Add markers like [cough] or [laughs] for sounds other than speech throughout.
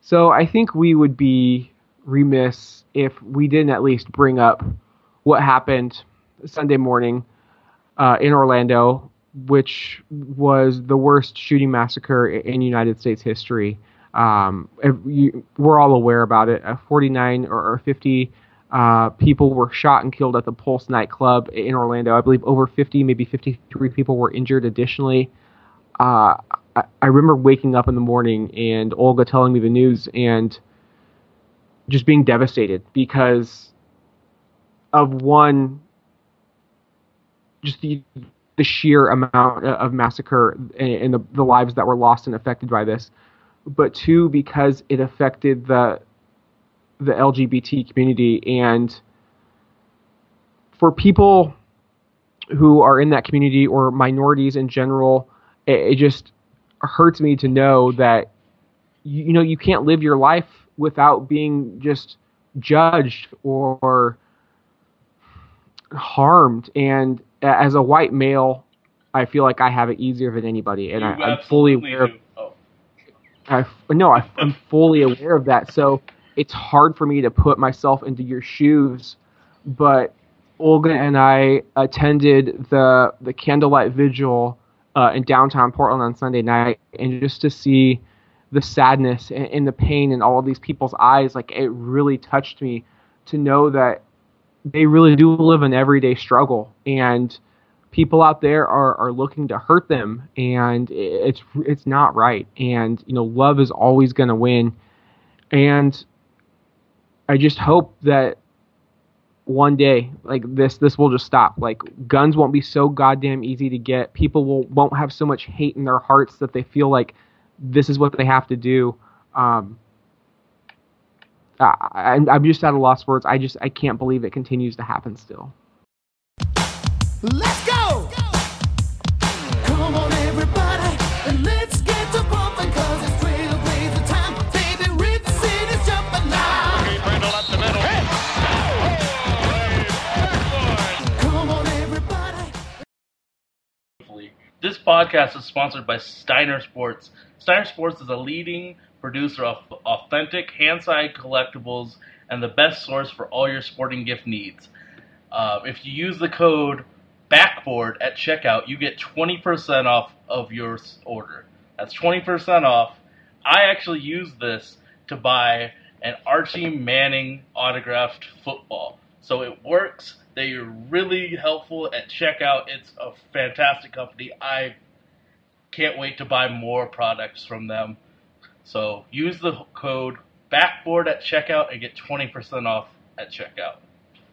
So I think we would be remiss if we didn't at least bring up what happened Sunday morning uh, in Orlando, which was the worst shooting massacre in United States history. Um, you, we're all aware about it. Uh, 49 or, or 50 uh, people were shot and killed at the Pulse nightclub in Orlando. I believe over 50, maybe 53 people were injured additionally. Uh, I, remember waking up in the morning and Olga telling me the news and just being devastated because of one, just the the sheer amount of massacre and, the, the lives that were lost and affected by this, but two because it affected the the LGBT community and for people who are in that community or minorities in general, it, it just hurts me to know that you, you know you can't live your life without being just judged or harmed. And as a white male, I feel like I have it easier than anybody, and I, am fully aware. Of, oh. I no, I, I'm fully aware of that. So it's hard for me to put myself into your shoes. But Olga and I attended the the candlelight vigil uh, in downtown Portland on Sunday night, and just to see the sadness and, and the pain in all of these people's eyes, like it really touched me to know that they really do live an everyday struggle and people out there are, are looking to hurt them and it's it's not right. And you know love is always going to win. And i just hope that one day like this this will just stop like guns won't be so goddamn easy to get people will won't have so much hate in their hearts that they feel like this is what they have to do um, I, I'm just a loss for words. I just I can't believe it continues to happen still. Let's go! Podcast is sponsored by Steiner Sports. Steiner Sports is a leading producer of authentic hand-side collectibles and the best source for all your sporting gift needs. Uh, if you use the code BACKBOARD at checkout, you get 20% off of your order. That's 20% off. I actually use this to buy an Archie Manning autographed football. So it works. They are really helpful at checkout. It's a fantastic company. I can't wait to buy more products from them. So use the code backboard at checkout and get 20% off at checkout.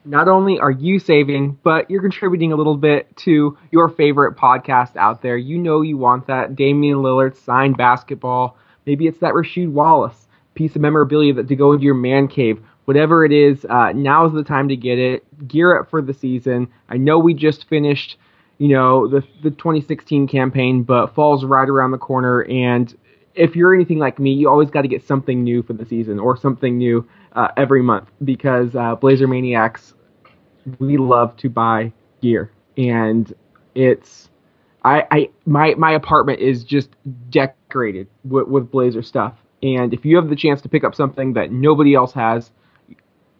Not only are you saving, but you're contributing a little bit to your favorite podcast out there. You know you want that Damian Lillard signed basketball. Maybe it's that Rasheed Wallace piece of memorabilia that to go into your man cave. Whatever it is, uh, now's the time to get it. Gear up for the season. I know we just finished, you know, the the 2016 campaign, but fall's right around the corner, and if you're anything like me, you always got to get something new for the season or something new uh, every month because uh, Blazer Maniacs, we love to buy gear, and it's I, I my my apartment is just decorated with, with Blazer stuff, and if you have the chance to pick up something that nobody else has,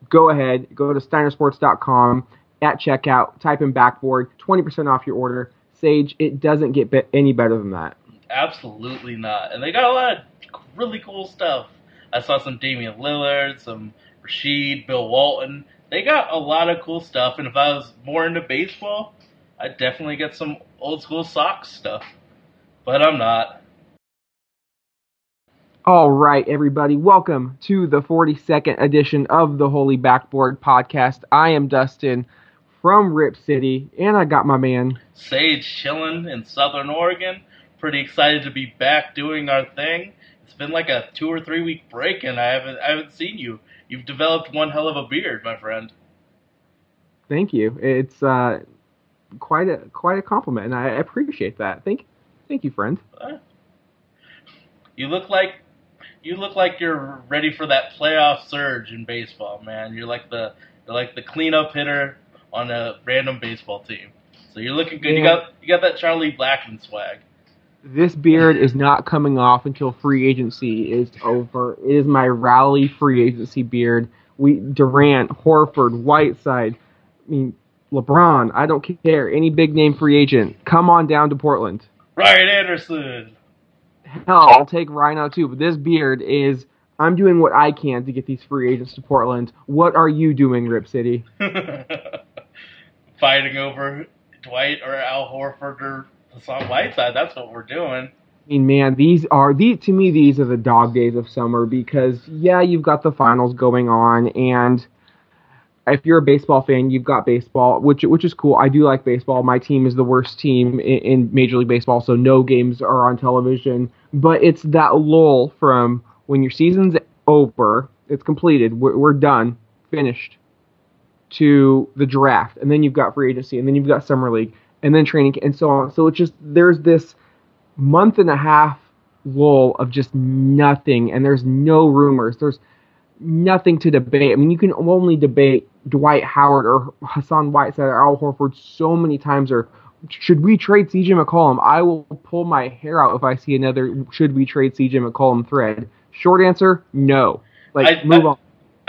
go ahead, go to steinersports.com at checkout, type in backboard, 20% off your order. Sage, it doesn't get be- any better than that. Absolutely not. And they got a lot of really cool stuff. I saw some Damian Lillard, some Rasheed, Bill Walton. They got a lot of cool stuff. And if I was more into baseball, I'd definitely get some old school Sox stuff. But I'm not. All right, everybody, welcome to the 42nd edition of the Holy Backboard Podcast. I am Dustin from Rip City, and I got my man Sage chilling in Southern Oregon pretty excited to be back doing our thing. It's been like a two or three week break, and I haven't I haven't seen you. You've developed one hell of a beard, my friend. Thank you. It's uh, quite a quite a compliment, and I appreciate that. Thank thank you, friend. Uh, you look like you look like you're ready for that playoff surge in baseball, man. You're like the you're like the cleanup hitter on a random baseball team. So you're looking good. Yeah. You got you got that Charlie Blackmon swag. This beard is not coming off until free agency is over. It is my rally free agency beard. We Durant, Horford, Whiteside, I mean LeBron. I don't care. Any big name free agent, come on down to Portland. Ryan Anderson. Hell, I'll take Rhino too. But this beard is. I'm doing what I can to get these free agents to Portland. What are you doing, Rip City? [laughs] Fighting over Dwight or Al Horford or Hassan Whiteside. That's what we're doing. I mean, man, these are these to me. These are the dog days of summer because yeah, you've got the finals going on, and if you're a baseball fan, you've got baseball, which which is cool. I do like baseball. My team is the worst team in, in Major League Baseball, so no games are on television. But it's that lull from when your season's over, it's completed, we're, we're done, finished, to the draft, and then you've got free agency, and then you've got summer league, and then training, and so on. So it's just there's this month and a half lull of just nothing, and there's no rumors. There's nothing to debate. I mean, you can only debate Dwight Howard or Hassan Whiteside or Al Horford so many times, or should we trade CJ McCollum? I will pull my hair out if I see another should we trade CJ McCollum thread. Short answer, no. Like, I- move I- on.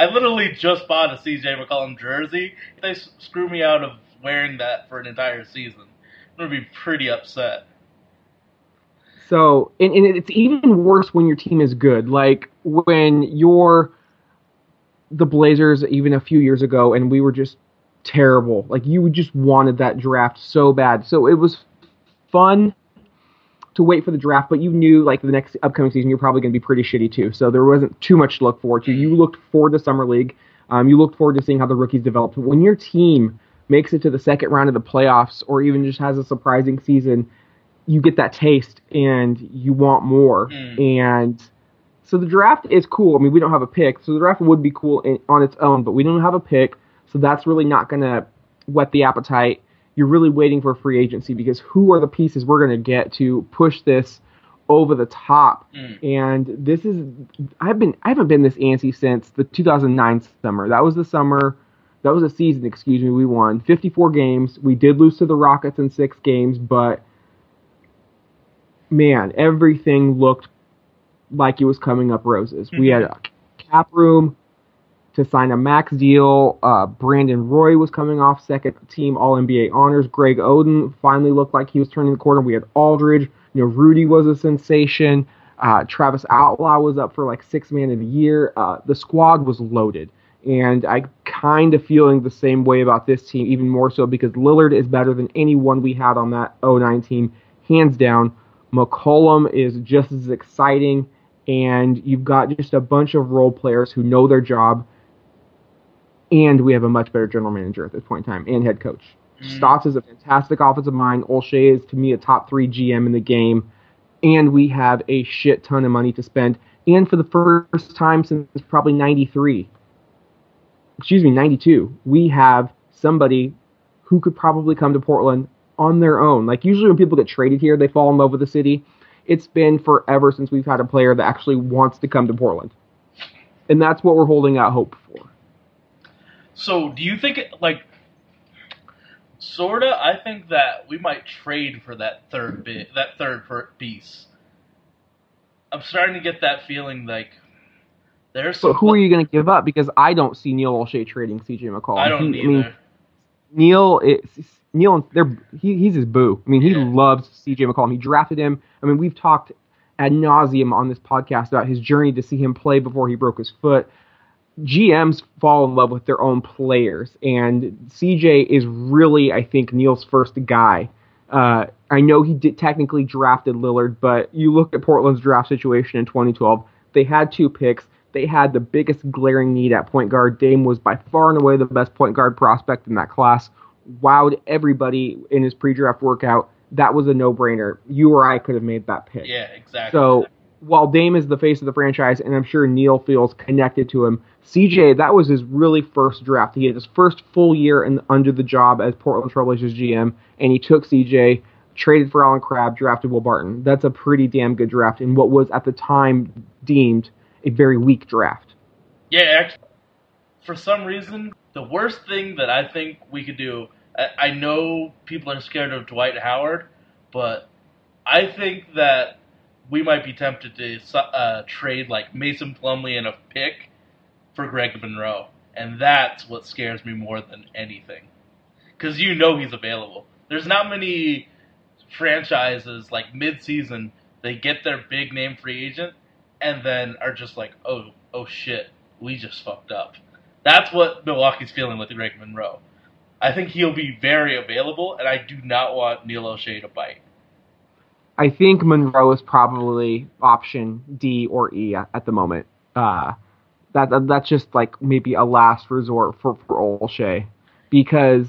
I literally just bought a CJ McCollum jersey. If they screw me out of wearing that for an entire season, I'm gonna be pretty upset. So, and, and it's even worse when your team is good. Like when you're the Blazers, even a few years ago, and we were just terrible. Like you just wanted that draft so bad. So it was fun to wait for the draft, but you knew like the next upcoming season you're probably going to be pretty shitty too. So there wasn't too much to look forward to. You looked forward to summer league. Um, you looked forward to seeing how the rookies developed. But when your team makes it to the second round of the playoffs, or even just has a surprising season, you get that taste and you want more. Mm. And so the draft is cool. I mean, we don't have a pick, so the draft would be cool in, on its own, but we don't have a pick, so that's really not going to whet the appetite. You're really waiting for free agency because who are the pieces we're going to get to push this over the top? Mm. And this is I've been I haven't been this antsy since the 2009 summer. That was the summer. That was a season, excuse me. We won 54 games. We did lose to the Rockets in six games, but man, everything looked like it was coming up roses. We had a cap room to sign a max deal. Uh, Brandon Roy was coming off second team All NBA honors. Greg Oden finally looked like he was turning the corner. We had Aldridge. You know, Rudy was a sensation. Uh, Travis Outlaw was up for like six man of the year. Uh, the squad was loaded. And I kind of feeling the same way about this team, even more so because Lillard is better than anyone we had on that 09 team, hands down. McCollum is just as exciting, and you've got just a bunch of role players who know their job, and we have a much better general manager at this point in time and head coach. Mm. Stotts is a fantastic offensive mind. Olshey is to me a top three GM in the game, and we have a shit ton of money to spend. And for the first time since probably '93, excuse me, '92, we have somebody who could probably come to Portland on their own. Like usually when people get traded here, they fall in love with the city. It's been forever since we've had a player that actually wants to come to Portland, and that's what we're holding out hope for. So, do you think it like sorta? I think that we might trade for that third bit, that third piece. I'm starting to get that feeling like there's. So who are you going to give up? Because I don't see Neil Olshey trading C.J. McCollum. I don't He- either. mean, Neil, is, Neil, they're he, he's his boo. I mean, he Yeah. loves C.J. McCollum. He drafted him. I mean, we've talked ad nauseum on this podcast about his journey to see him play before he broke his foot. GMs fall in love with their own players, and CJ is really, I think, Neil's first guy. Uh, I know he did technically drafted Lillard, but you look at Portland's draft situation in 2012. They had two picks. They had the biggest glaring need at point guard. Dame was by far and away the best point guard prospect in that class. Wowed everybody in his pre-draft workout. That was a no-brainer. You or I could have made that pick. Yeah, exactly. So while Dame is the face of the franchise, and I'm sure Neil feels connected to him, CJ, that was his really first draft. He had his first full year in, under the job as Portland Trailblazers GM, and he took CJ, traded for Allen Crabbe, drafted Will Barton. That's a pretty damn good draft in what was at the time deemed a very weak draft. Yeah, actually, for some reason, the worst thing that I think we could do. I, I know people are scared of Dwight Howard, but I think that we might be tempted to uh, trade like Mason Plumlee and a pick for Greg Monroe, and that's what scares me more than anything, because you know he's available. There's not many franchises like mid-season they get their big name free agent and then are just like, oh, oh shit, we just fucked up. That's what Milwaukee's feeling with Greg Monroe. I think he'll be very available, and I do not want Neil Olshey to bite. I think Monroe is probably option D or E at, the moment. Uh, that, that, that's just like maybe a last resort for for Olshey, because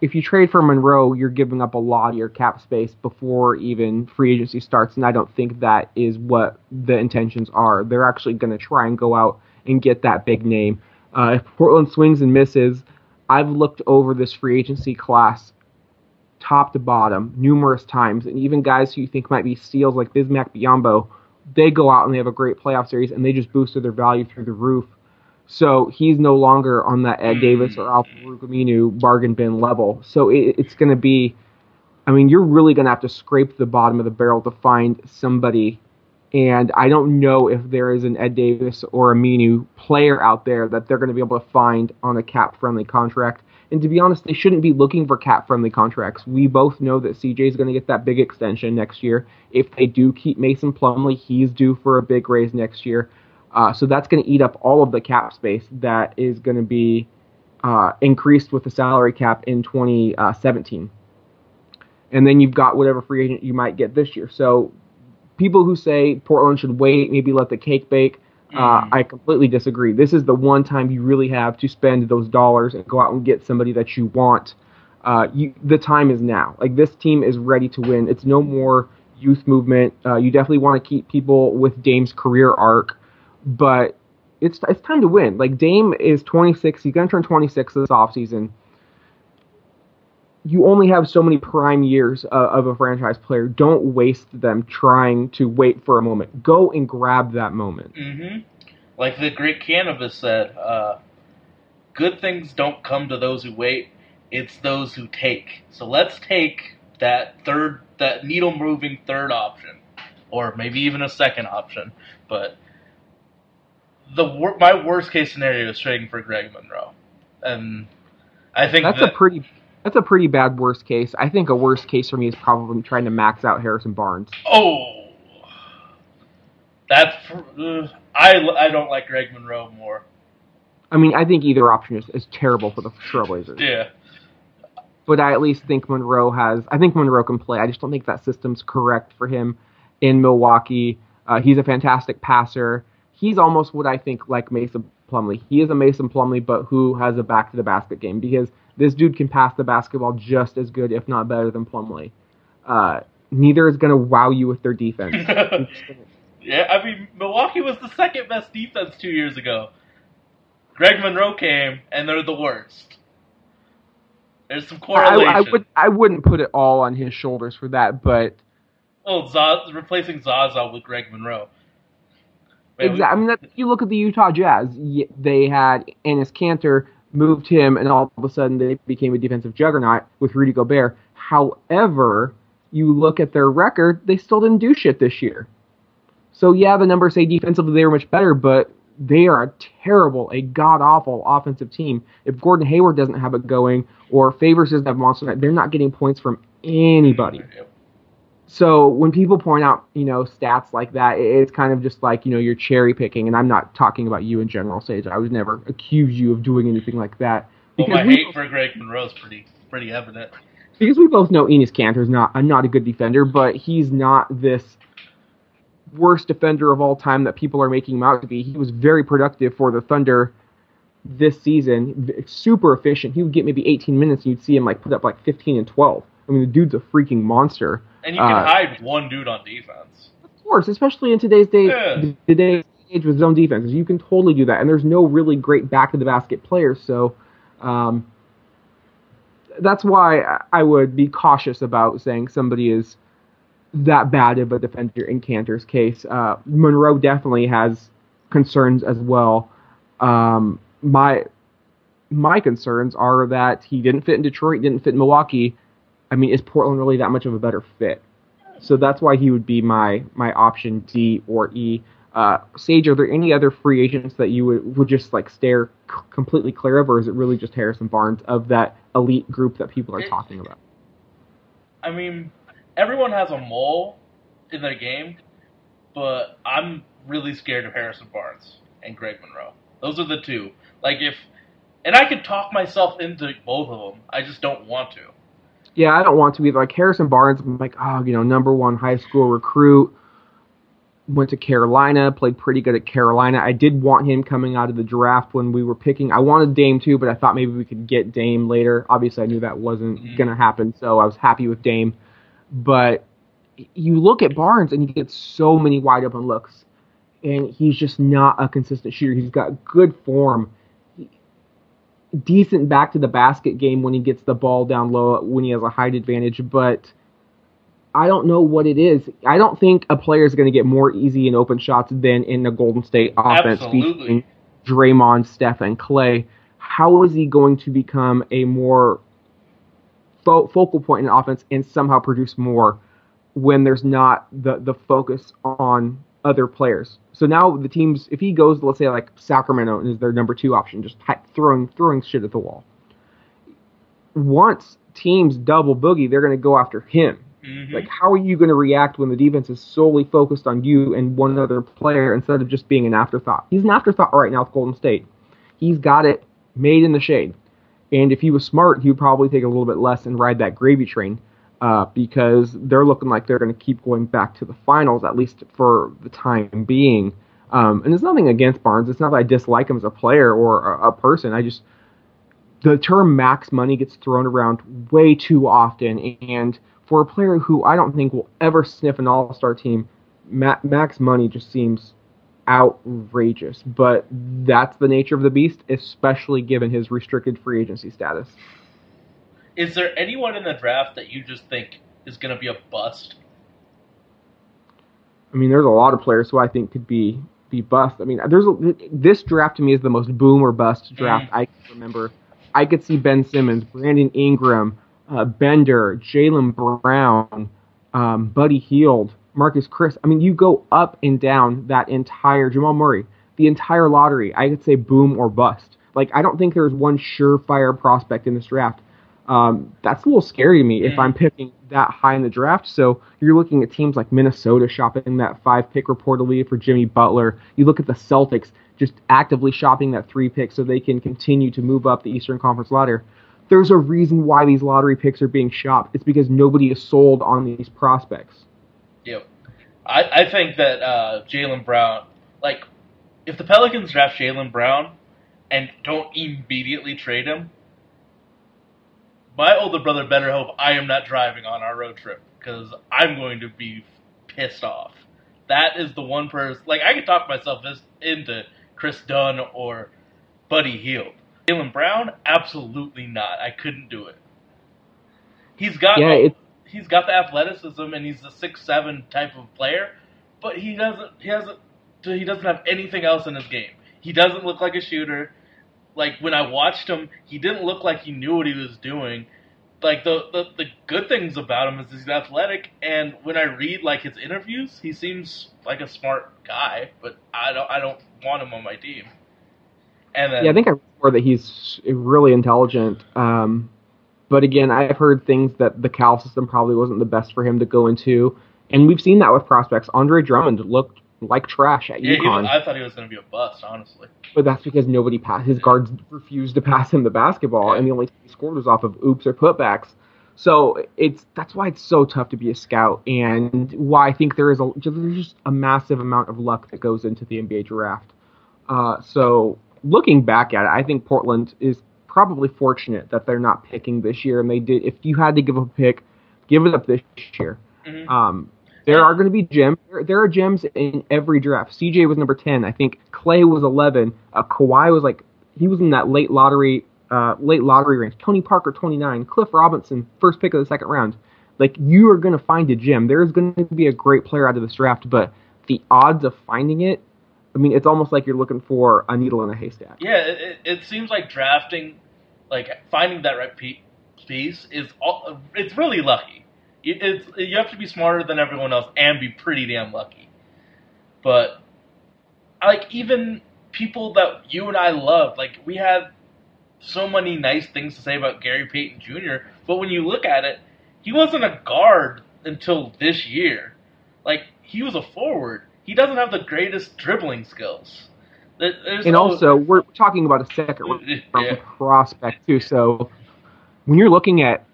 if you trade for Monroe, you're giving up a lot of your cap space before even free agency starts, and I don't think that is what the intentions are. They're actually going to try and go out and get that big name. Uh, if Portland swings and misses, I've looked over this free agency class top to bottom numerous times, and even guys who you think might be steals like Bismack Biyombo, they go out and they have a great playoff series, and they just boosted their value through the roof. So he's no longer on that Ed Davis or Al-Farouq hmm. Aminu bargain bin level. So it, it's going to be, I mean, you're really going to have to scrape the bottom of the barrel to find somebody. And I don't know if there is an Ed Davis or Aminu player out there that they're going to be able to find on a cap friendly contract. And to be honest, they shouldn't be looking for cap friendly contracts. We both know that CJ is going to get that big extension next year. If they do keep Mason Plumlee, he's due for a big raise next year. Uh, so that's going to eat up all of the cap space that is going to be uh, increased with the salary cap in 2017. And then you've got whatever free agent you might get this year. So people who say Portland should wait, maybe let the cake bake, uh, mm. I completely disagree. This is the one time you really have to spend those dollars and go out and get somebody that you want. Uh, you, the time is now. Like this team is ready to win. It's no more youth movement. Uh, you definitely want to keep people with Dame's career arc but it's it's time to win. Like Dame is 26. He's gonna turn 26 this offseason. You only have so many prime years uh, of a franchise player. Don't waste them trying to wait for a moment. Go and grab that moment. Mm-hmm. Like the great Cannabis said, uh, good things don't come to those who wait. It's those who take. So let's take that third, that needle moving third option, or maybe even a second option. But the wor- my worst case scenario is trading for Greg Monroe, and I think that's that, a pretty that's a pretty bad worst case. I think a worst case for me is probably trying to max out Harrison Barnes. Oh, that's uh, I I don't like Greg Monroe more. I mean, I think either option is, is terrible for the Trailblazers. Yeah. But I at least think Monroe has. I think Monroe can play. I just don't think that system's correct for him in Milwaukee. Uh, he's a fantastic passer he's almost what I think like Mason Plumlee. He is a Mason Plumlee, but who has a back to the basket game because this dude can pass the basketball just as good, if not better, than Plumlee. Uh, neither is going to wow you with their defense. [laughs] yeah, I mean, Milwaukee was the second best defense two years ago. Greg Monroe came, and they're the worst. There's some correlation. I, I, would, I wouldn't put it all on his shoulders for that, but. Oh, Zaza, replacing Zaza with Greg Monroe. Exactly. I mean, that, you look at the Utah Jazz. They had Enes Kanter, moved him, and all of a sudden they became a defensive juggernaut with Rudy Gobert. However, you look at their record; they still didn't do shit this year. So yeah, the numbers say defensively they were much better, but they are a terrible, a god awful offensive team. If Gordon Hayward doesn't have it going, or Favors doesn't have monster night, they're not getting points from anybody. So when people point out, you know, stats like that, it's kind of just like, you know, you're cherry picking. And I'm not talking about you in general, Sage. I would never accuse you of doing anything like that. Well, my we, hate for Greg Monroe is pretty pretty evident. Because we both know Enes Kanter is not not a good defender, but he's not this worst defender of all time that people are making him out to be. He was very productive for the Thunder this season, super efficient. He would get maybe 18 minutes, and you'd see him like put up like 15 and 12. I mean, the dude's a freaking monster. And you can uh, hide one dude on defense. Of course, especially in today's day, yeah. today's age with zone defenses, you can totally do that. And there's no really great back of the basket players, so um, that's why I would be cautious about saying somebody is that bad of a defender in Kanter's case. Uh, Monroe definitely has concerns as well. Um, my my concerns are that he didn't fit in Detroit, didn't fit in Milwaukee, I mean, is Portland really that much of a better fit? So that's why he would be my my option D or E. Uh, Sage, are there any other free agents that you would, would just like stare c- completely clear of, or is it really just Harrison Barnes of that elite group that people are It- talking about? I mean, everyone has a mole in their game, but I'm really scared of Harrison Barnes and Greg Monroe. Those are the two. Like if, and I could talk myself into both of them. I just don't want to. Yeah, I don't want to be like Harrison Barnes. I'm like, oh, you know, number one high school recruit. Went to Carolina, played pretty good at Carolina. I did want him coming out of the draft when we were picking. I wanted Dame too, but I thought maybe we could get Dame later. Obviously, I knew that wasn't Mhm. going to happen, so I was happy with Dame. But you look at Barnes and he gets so many wide open looks, and he's just not a consistent shooter. He's got good form decent back to the basket game when he gets the ball down low when he has a height advantage, but I don't know what it is. I don't think a player is going to get more easy and open shots than in the Golden State offense Absolutely. featuring Draymond, Steph, and Clay. How is he going to become a more fo- focal point in offense and somehow produce more when there's not the the focus on other players? So now the teams, if he goes, let's say like Sacramento and is their number two option, just throwing throwing shit at the wall. Once teams double boogie, they're going to go after him. Mhm. Like, how are you going to react when the defense is solely focused on you and one other player instead of just being an afterthought? He's an afterthought right now with Golden State. He's got it made in the shade. And if he was smart, he would probably take a little bit less and ride that gravy train uh, because they're looking like they're going to keep going back to the finals, at least for the time being. Um, and there's nothing against Barnes. It's not that I dislike him as a player or a, a person. I just the term max money gets thrown around way too often, and for a player who I don't think will ever sniff an All Star team, ma- max money just seems outrageous. But that's the nature of the beast, especially given his restricted free agency status. Is there anyone in the draft that you just think is going to be a bust? I mean, there's a lot of players who I think could be be bust. I mean, there's a, this draft to me is the most boom or bust draft I can remember. I could see Ben Simmons, Brandon Ingram, uh, Bender, Jaylen Brown, um, Buddy Hield, Marquese Chriss. I mean, you go up and down that entire Jamal Murray, the entire lottery. I could say boom or bust. Like, I don't think there's one surefire prospect in this draft. Um, that's a little scary to me if. I'm picking that high in the draft. So you're looking at teams like Minnesota shopping that five pick reportedly for Jimmy Butler. You look at the Celtics just actively shopping that three pick so they can continue to move up the Eastern Conference ladder. There's a reason why these lottery picks are being shopped. It's because nobody is sold on these prospects. Yep. I, I think that uh, Jaylen Brown, like, if the Pelicans draft Jaylen Brown and don't immediately trade him, my older brother better hope I am not driving on our road trip because I'm going to be pissed off. That is the one person. Like, I could talk myself into Kris Dunn or Buddy Hield. Jaylen Brown, absolutely not. I couldn't do it. He's got Yeah, he's got the athleticism and he's a six seven type of player, but he doesn't he hasn't he doesn't have anything else in his game. He doesn't look like a shooter. Like when I watched him, he didn't look like he knew what he was doing. Like the, the the good things about him is he's athletic, and when I read like his interviews, he seems like a smart guy. But I don't I don't want him on my team. And then Yeah, I think I more that he's really intelligent. Um, but again, I've heard things that the Cal system probably wasn't the best for him to go into, and we've seen that with prospects. Andre Drummond looked like trash at yeah, UConn, I thought he was going to be a bust, honestly. but that's because nobody passed. His guards refused to pass him the basketball, and the only time he scored was off of oops or putbacks. So it's that's why it's so tough to be a scout, and why I think there is a there's just a massive amount of luck that goes into the NBA draft. Uh, so looking back at it, I think Portland is probably fortunate that they're not picking this year, and they did. If you had to give a pick, give it up this year. Mhm. Um, there are going to be gems. There, there are gems in every draft. CJ was number ten. I think Clay was eleven. Uh, Kawhi was like he was in that late lottery, uh, late lottery range. Tony Parker twenty nine. Cliff Robinson first pick of the second round. Like you are going to find a gem. There's going to be a great player out of this draft, but the odds of finding it, I mean, it's almost like you're looking for a needle in a haystack. Yeah, it, it, it seems like drafting, like finding that right piece is all, it's really lucky. It, you have to be smarter than everyone else and be pretty damn lucky. But like even people that you and I loved, like we had so many nice things to say about Gary Payton Jr. But when you look at it, he wasn't a guard until this year. Like he was a forward. He doesn't have the greatest dribbling skills. There's and also we're talking about a second Yeah. prospect too. So when you're looking at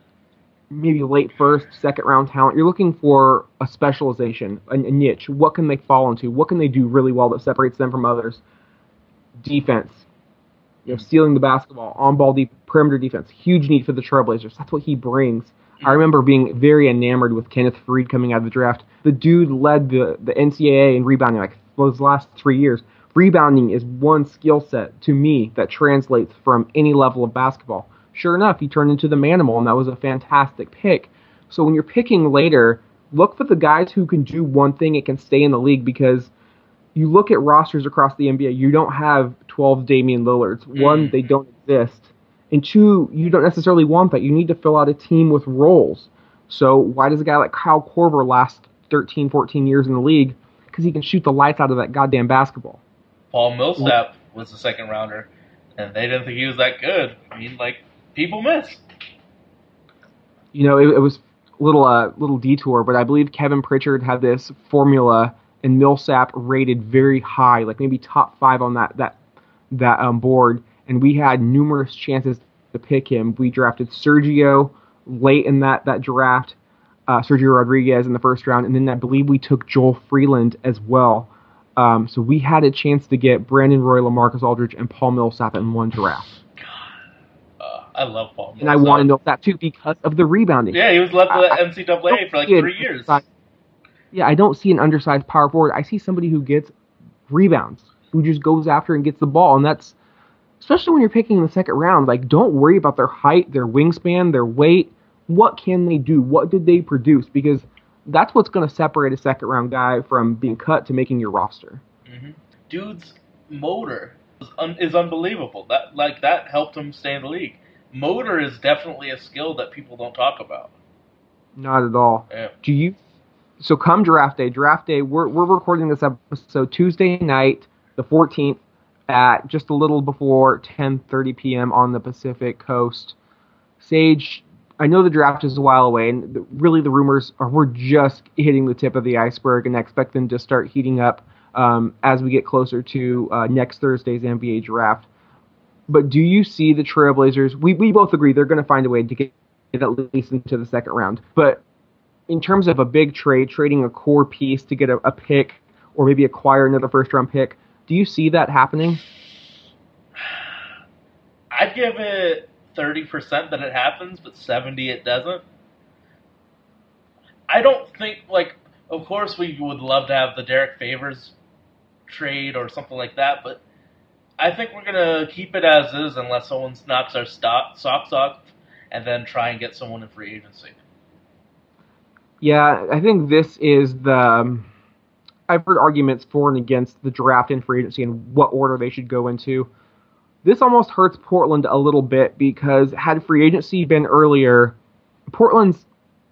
maybe late first, second round talent, you're looking for a specialization, a, a niche. What can they fall into? What can they do really well that separates them from others? Defense, you know, stealing the basketball, on ball deep, perimeter defense, huge need for the Trailblazers. That's what he brings. I mm-hmm. remember being very enamored with Kenneth Faried coming out of the draft. The dude led the, the NCAA in rebounding like those last three years. Rebounding is one skill set to me that translates from any level of basketball. Sure enough, he turned into the manimal, and that was a fantastic pick. So when you're picking later, look for the guys who can do one thing and can stay in the league because you look at rosters across the NBA, you don't have 12 Damian Lillards. One, Mm. they don't exist. And two, you don't necessarily want that. You need to fill out a team with roles. So why does a guy like Kyle Korver last 13, 14 years in the league? Because he can shoot the lights out of that goddamn basketball. Paul Millsap was the second rounder, and they didn't think he was that good. I mean, like people miss. you know, it, it was a little uh, little detour, but I believe Kevin Pritchard had this formula, and Millsap rated very high, like maybe top five on that that that um, board, and we had numerous chances to pick him. We drafted Sergio late in that that draft, uh, Sergio Rodriguez in the first round, and then I believe we took Joel Freeland as well. Um, so we had a chance to get Brandon Roy, Lamarcus Aldridge, and Paul Millsap in one draft, Uh, I love Paul. and I Millsap. wanted that too because of the rebounding. Yeah, he was left to the I- NCAA for like three years. Yeah, I don't see an undersized power forward. I see somebody who gets rebounds, who just goes after and gets the ball, and that's especially when you're picking in the second round. Like, don't worry about their height, their wingspan, their weight. What can they do? What did they produce? Because that's what's going to separate a second round guy from being cut to making your roster. hmm Dude's motor is, un- is unbelievable. That like that helped him stay in the league. Motor is definitely a skill that people don't talk about. Not at all. Yeah. Do you? So come draft day. Draft day. We're we're recording this episode Tuesday night, the 14th, at just a little before 10:30 p.m. on the Pacific Coast. Sage, I know the draft is a while away, and the, really the rumors are we're just hitting the tip of the iceberg, and I expect them to start heating up um, as we get closer to uh, next Thursday's NBA draft. But do you see the Trailblazers? We we both agree they're going to find a way to get at least into the second round. But in terms of a big trade, trading a core piece to get a, a pick or maybe acquire another first round pick, do you see that happening? [sighs] I'd give it thirty percent that it happens, but seventy it doesn't. I don't think like. Of course, we would love to have the Derrick Favors trade or something like that, but I think we're gonna keep it as is unless someone knocks our stop, socks off, and then try and get someone in free agency. Yeah, I think this is the. Um, I've heard arguments for and against the draft and free agency and what order they should go into. This almost hurts Portland a little bit because had free agency been earlier, Portland's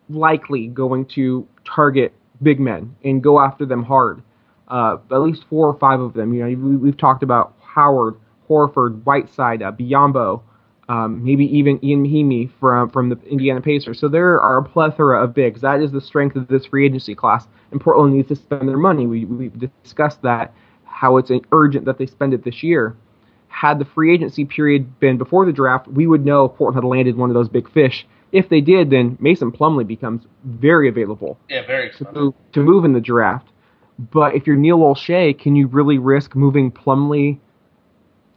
likely going to target big men and go after them hard. Uh, at least four or five of them. You know, we've talked about Howard, Horford, Whiteside, uh, Biyombo, um, maybe even Ian Mahinmi from from the Indiana Pacers. So there are a plethora of bigs. That is the strength of this free agency class, and Portland needs to spend their money. We we discussed that how it's urgent that they spend it this year. Had the free agency period been before the draft, we would know if Portland had landed one of those big fish. If they did, then Mason Plumlee becomes very available Yeah, very to move, to move in the draft. But if you're Neil Olshey, can you really risk moving Plumlee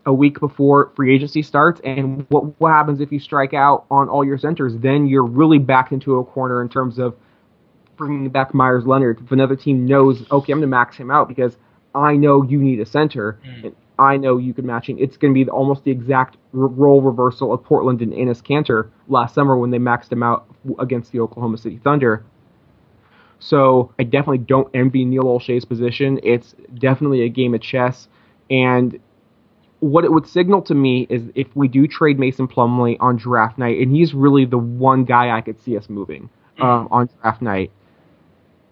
a week before free agency starts? And what what happens if you strike out on all your centers? Then you're really backed into a corner in terms of bringing back Meyers Leonard. If another team knows, okay, I'm going to max him out because I know you need a center, Mm. and I know you can match him. It's going to be almost the exact r- role reversal of Portland and Enes Kanter last summer when they maxed him out against the Oklahoma City Thunder. So I definitely don't envy Neil Olshey's position. It's definitely a game of chess. And what it would signal to me is if we do trade Mason Plumlee on draft night, and he's really the one guy I could see us moving. uh, on draft night,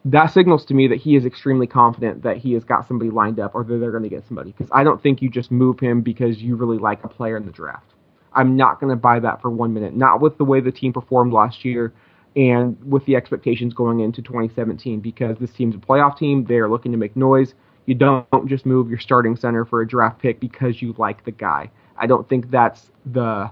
that signals to me that he is extremely confident that he has got somebody lined up or that they're going to get somebody. Because I don't think you just move him because you really like a player in the draft. I'm not going to buy that for one minute. Not with the way the team performed last year and with the expectations going into 2017 because this team's a playoff team. They are looking to make noise. You don't just move your starting center for a draft pick because you like the guy. I don't think that's the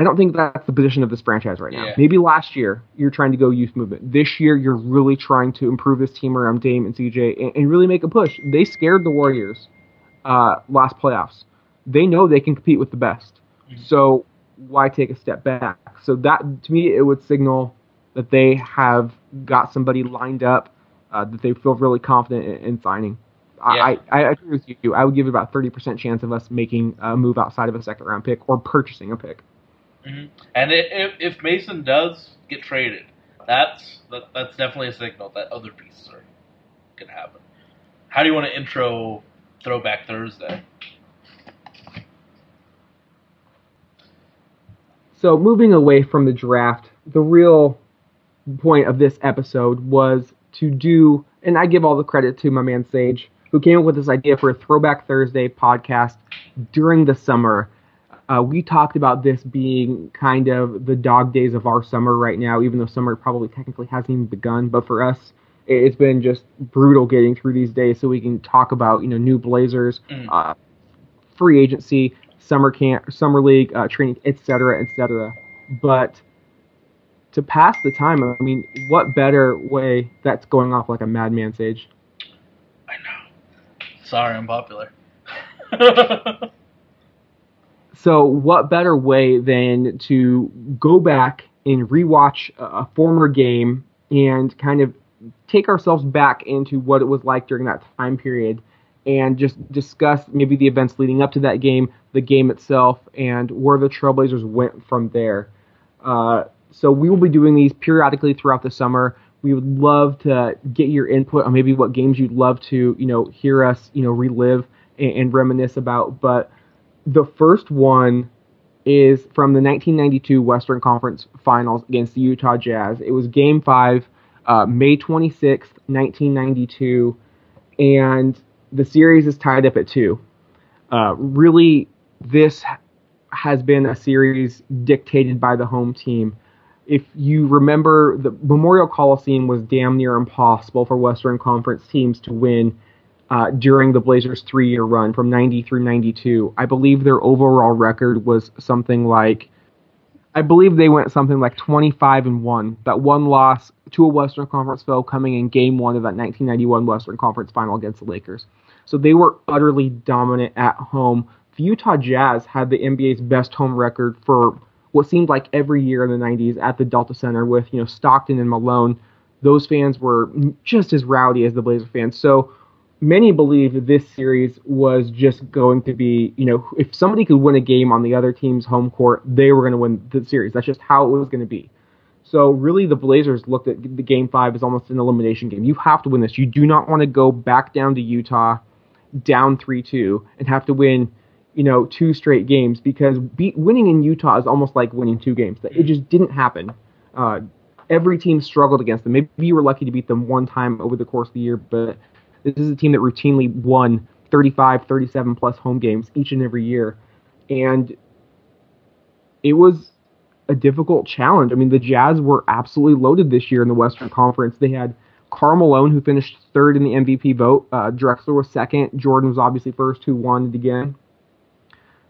I don't think that's the position of this franchise right now. Yeah. Maybe last year you're trying to go youth movement. This year you're really trying to improve this team around Dame and CJ and, and really make a push. They scared the Warriors uh, last playoffs. They know they can compete with the best. Mhm. So why take a step back? So that to me it would signal that they have got somebody lined up uh, that they feel really confident in, in signing. I, I, I agree with you. I would give it about 30% chance of us making a move outside of a second round pick or purchasing a pick. hmm And if, if Mason does get traded, that's that, that's definitely a signal that other pieces are gonna happen. How do you want to intro Throwback Thursday? So moving away from the draft, the real point of this episode was to do, and I give all the credit to my man Sage, who came up with this idea for a Throwback Thursday podcast during the summer. Uh, we talked about this being kind of the dog days of our summer right now, even though summer probably technically hasn't even begun. But for us, it- it's been just brutal getting through these days, so we can talk about you know new Blazers, Mm. uh, free agency, summer camp, summer league, uh, training, etc., etc. But to pass the time, I mean, what better way that's going off like a madman, Sage? I know. Sorry, I'm popular. [laughs] So, what better way than to go back and rewatch a a former game and kind of take ourselves back into what it was like during that time period and just discuss maybe the events leading up to that game, the game itself, and where the Trailblazers went from there. Uh, so, we will be doing these periodically throughout the summer. We would love to get your input on maybe what games you'd love to, you know, hear us, you know, relive and, and reminisce about. But the first one is from the 1992 Western Conference Finals against the Utah Jazz. It was Game Five, uh, May 26th, 1992, and the series is tied up at two. Uh, really, this has been a series dictated by the home team. If you remember, the Memorial Coliseum was damn near impossible for Western Conference teams to win uh, during the Blazers' three year run from 90 through 92. I believe their overall record was something like, I believe they went something like 25 and 1. That one loss to a Western Conference foe coming in game one of that 1991 Western Conference final against the Lakers. So they were utterly dominant at home. The Utah Jazz had the NBA's best home record for what seemed like every year in the 90s at the Delta Center with, you know, Stockton and Malone. Those fans were just as rowdy as the Blazer fans. So many believe that this series was just going to be, you know, if somebody could win a game on the other team's home court, they were going to win the series. That's just how it was going to be. So really, the Blazers looked at the game five as almost an elimination game. You have to win this. You do not want to go back down to Utah, down three-two, and have to win, you know, two straight games because be, winning in Utah is almost like winning two games. It just didn't happen. Uh, every team struggled against them. Maybe you were lucky to beat them one time over the course of the year, but this is a team that routinely won 35, 37 plus home games each and every year. And it was a difficult challenge. I mean, the Jazz were absolutely loaded this year in the Western Conference. They had Karl Malone, who finished third in the MVP vote. Uh, Drexler was second. Jordan was obviously first, who won it again.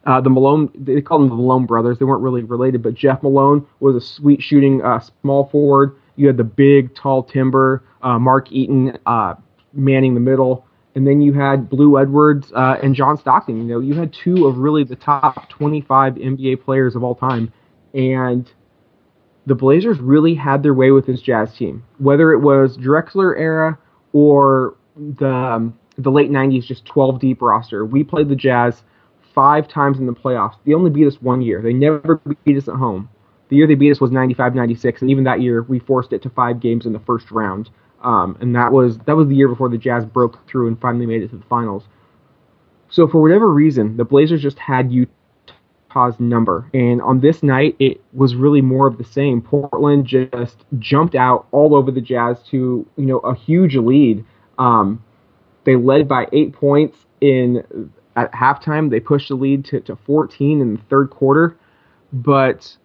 Uh, the Malone, they called them the Malone brothers. They weren't really related, but Jeff Malone was a sweet shooting uh, small forward. You had the big, tall timber, uh, Mark Eaton uh, manning the middle. And then you had Blue Edwards uh, and John Stockton. You know, you had two of really the top 25 NBA players of all time. And the Blazers really had their way with this Jazz team, whether it was Drexler era or the um, the late '90s, just 12 deep roster. We played the Jazz five times in the playoffs. They only beat us one year. They never beat us at home. The year they beat us was 95-96, and even that year we forced it to five games in the first round. Um, and that was that was the year before the Jazz broke through and finally made it to the finals. So for whatever reason, the Blazers just had Utah's number. And on this night, it was really more of the same. Portland just jumped out all over the Jazz to you know a huge lead. Um, they led by eight points in at halftime. They pushed the lead to, to 14 in the third quarter. But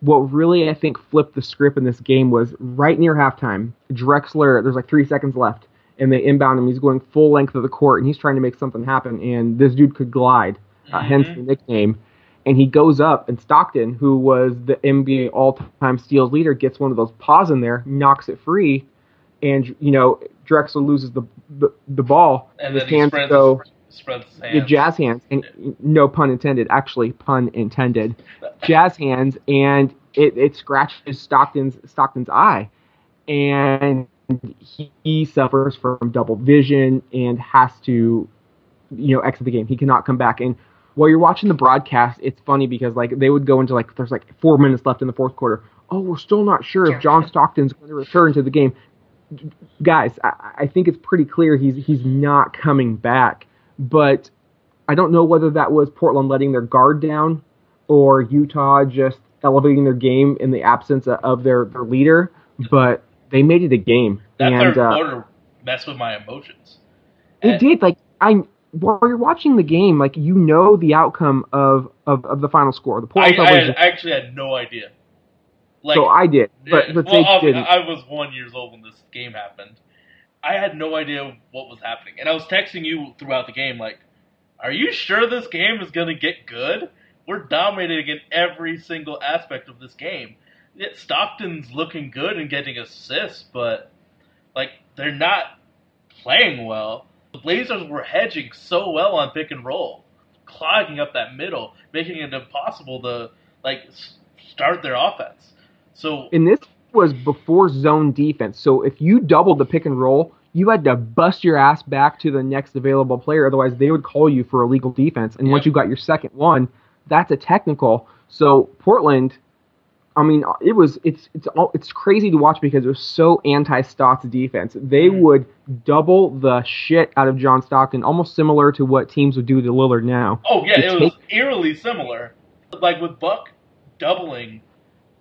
what really I think flipped the script in this game was right near halftime. Drexler, there's like three seconds left, and they inbound him. He's going full length of the court, and he's trying to make something happen. And this dude could glide, uh, hence the nickname. And he goes up, and Stockton, who was the NBA all-time steals leader, gets one of those paws in there, knocks it free, and you know Drexler loses the the, the ball. And his hands go his, spreads his the hands. jazz hands, and no pun intended. Actually, pun intended. [laughs] Jazz hands, and it, it scratches Stockton's Stockton's eye, and he, he suffers from double vision and has to, you know, exit the game. He cannot come back. And while you're watching the broadcast, it's funny because like they would go into like there's like four minutes left in the fourth quarter. Oh, we're still not sure if John Stockton's going to return to the game. Guys, I, I think it's pretty clear he's he's not coming back. But I don't know whether that was Portland letting their guard down or Utah just elevating their game in the absence of, their, their leader. But they made it a game, that and third uh, quarter messed with my emotions. it And- did. Like I, while you're watching the game, like you know the outcome of of, of the final score. The I, Portland I, had, I actually had no idea. Like, so I did, but but well, they I, didn't. I was one years old when this game happened. I had no idea what was happening, and I was texting you throughout the game, like, "Are you sure this game is gonna get good? We're dominating in every single aspect of this game. Yet Stockton's looking good and getting assists, but like they're not playing well. The Blazers were hedging so well on pick and roll, clogging up that middle, making it impossible to like start their offense. So and this was before zone defense. So if you doubled the pick and roll, you had to bust your ass back to the next available player. Otherwise, they would call you for illegal defense. And once you got your second one, that's a technical. So Portland, I mean, it was it's it's all it's crazy to watch because it was so anti Stotts defense. They Mhm. would double the shit out of John Stockton, almost similar to what teams would do to Lillard now. Oh yeah, it was take- eerily similar. Like with Buck doubling,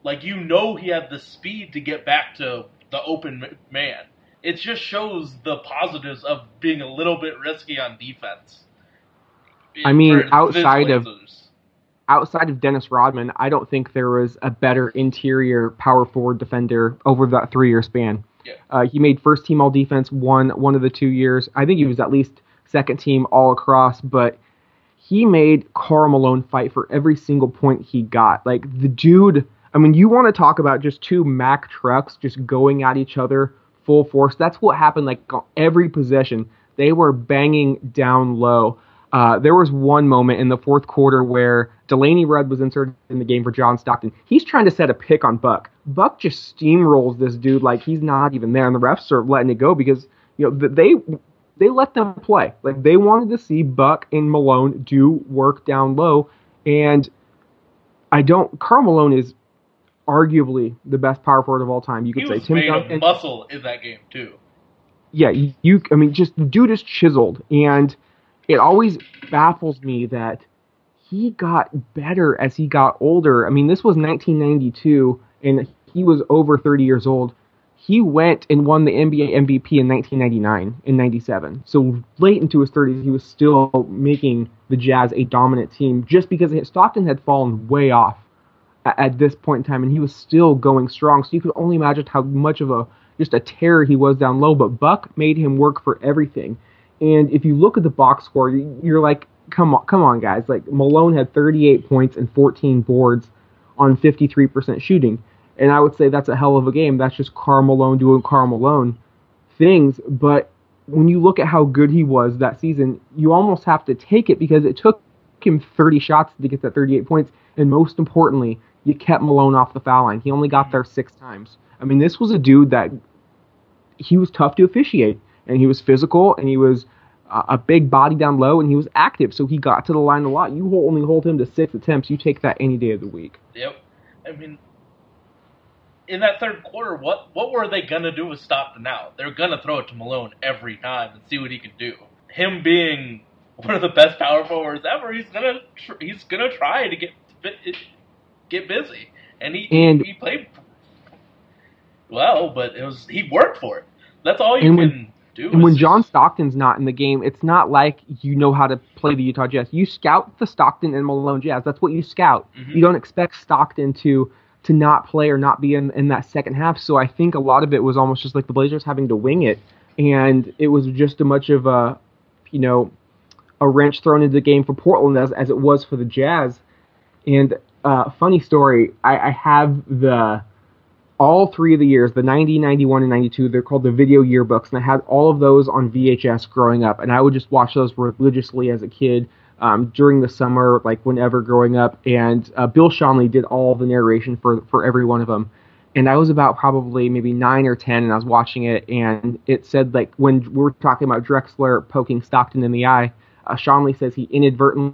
like you know he had the speed to get back to the open man. It just shows the positives of being a little bit risky on defense. I mean, outside of- outside of Dennis Rodman, I don't think there was a better interior power forward defender over that three year span. Yeah. Uh, he made first team all defense one one of the two years. I think he was at least second team all across, but he made Karl Malone fight for every single point he got. Like the dude, I mean, you want to talk about just two Mack trucks just going at each other full force. That's what happened like every possession. They were banging down low. Uh, there was one moment in the fourth quarter where Delaney Rudd was inserted in the game for John Stockton. He's trying to set a pick on Buck. Buck just steamrolls this dude like he's not even there, and the refs are letting it go because you know they they let them play. Like they wanted to see Buck and Malone do work down low, and I don't. Karl Malone is arguably the best power forward of all time. You he could say was Tim made Duncan of muscle in that game too. yeah, you, you I mean, just the dude is chiseled, and it always baffles me that he got better as he got older. I mean, this was 1992, and he was over 30 years old. He went and won the NBA MVP in 1999 and 97. So late into his 30s, he was still making the Jazz a dominant team just because Stockton had fallen way off at this point in time, and he was still going strong. So you could only imagine how much of a just a terror he was down low. But Buck made him work for everything. And if you look at the box score, you- you're like, come on, come on, guys. Like Malone had 38 points and 14 boards on 53% shooting, and I would say that's a hell of a game. That's just Karl Malone doing Karl Malone things. But when you look at how good he was that season, you almost have to take it because it took him 30 shots to get that 38 points, and most importantly, you kept Malone off the foul line. He only got there six times. I mean, this was a dude that he was tough to officiate, and he was physical, and he was uh, a big body down low, and he was active, so he got to the line a lot. You only hold him to six attempts. You take that any day of the week. Yep. I mean, in that third quarter, what what were they gonna do with Stockton now? They're gonna throw it to Malone every time and see what he can do. Him being one of the best power forwards ever, he's gonna tr- he's gonna try to get get busy, and he And- he played well, but it was he worked for it. That's all you And can when- do. And when is John Stockton's not in the game, it's not like you know how to play the Utah Jazz. You scout the Stockton and Malone Jazz. That's what you scout. Mhm. You don't expect Stockton to to not play or not be in, in that second half. So I think a lot of it was almost just like the Blazers having to wing it, and it was just as much of a, you know, a wrench thrown into the game for Portland as as it was for the Jazz. And uh, funny story, I, I have the all three of the years, the 90, 91, and 92, they're called the video yearbooks, and I had all of those on VHS growing up, and I would just watch those religiously as a kid um, during the summer, like whenever growing up. And uh, Bill Schonely did all the narration for for every one of them. And I was about probably maybe nine or ten, and I was watching it, and it said like when we were talking about Drexler poking Stockton in the eye, uh, Schonely says he inadvertently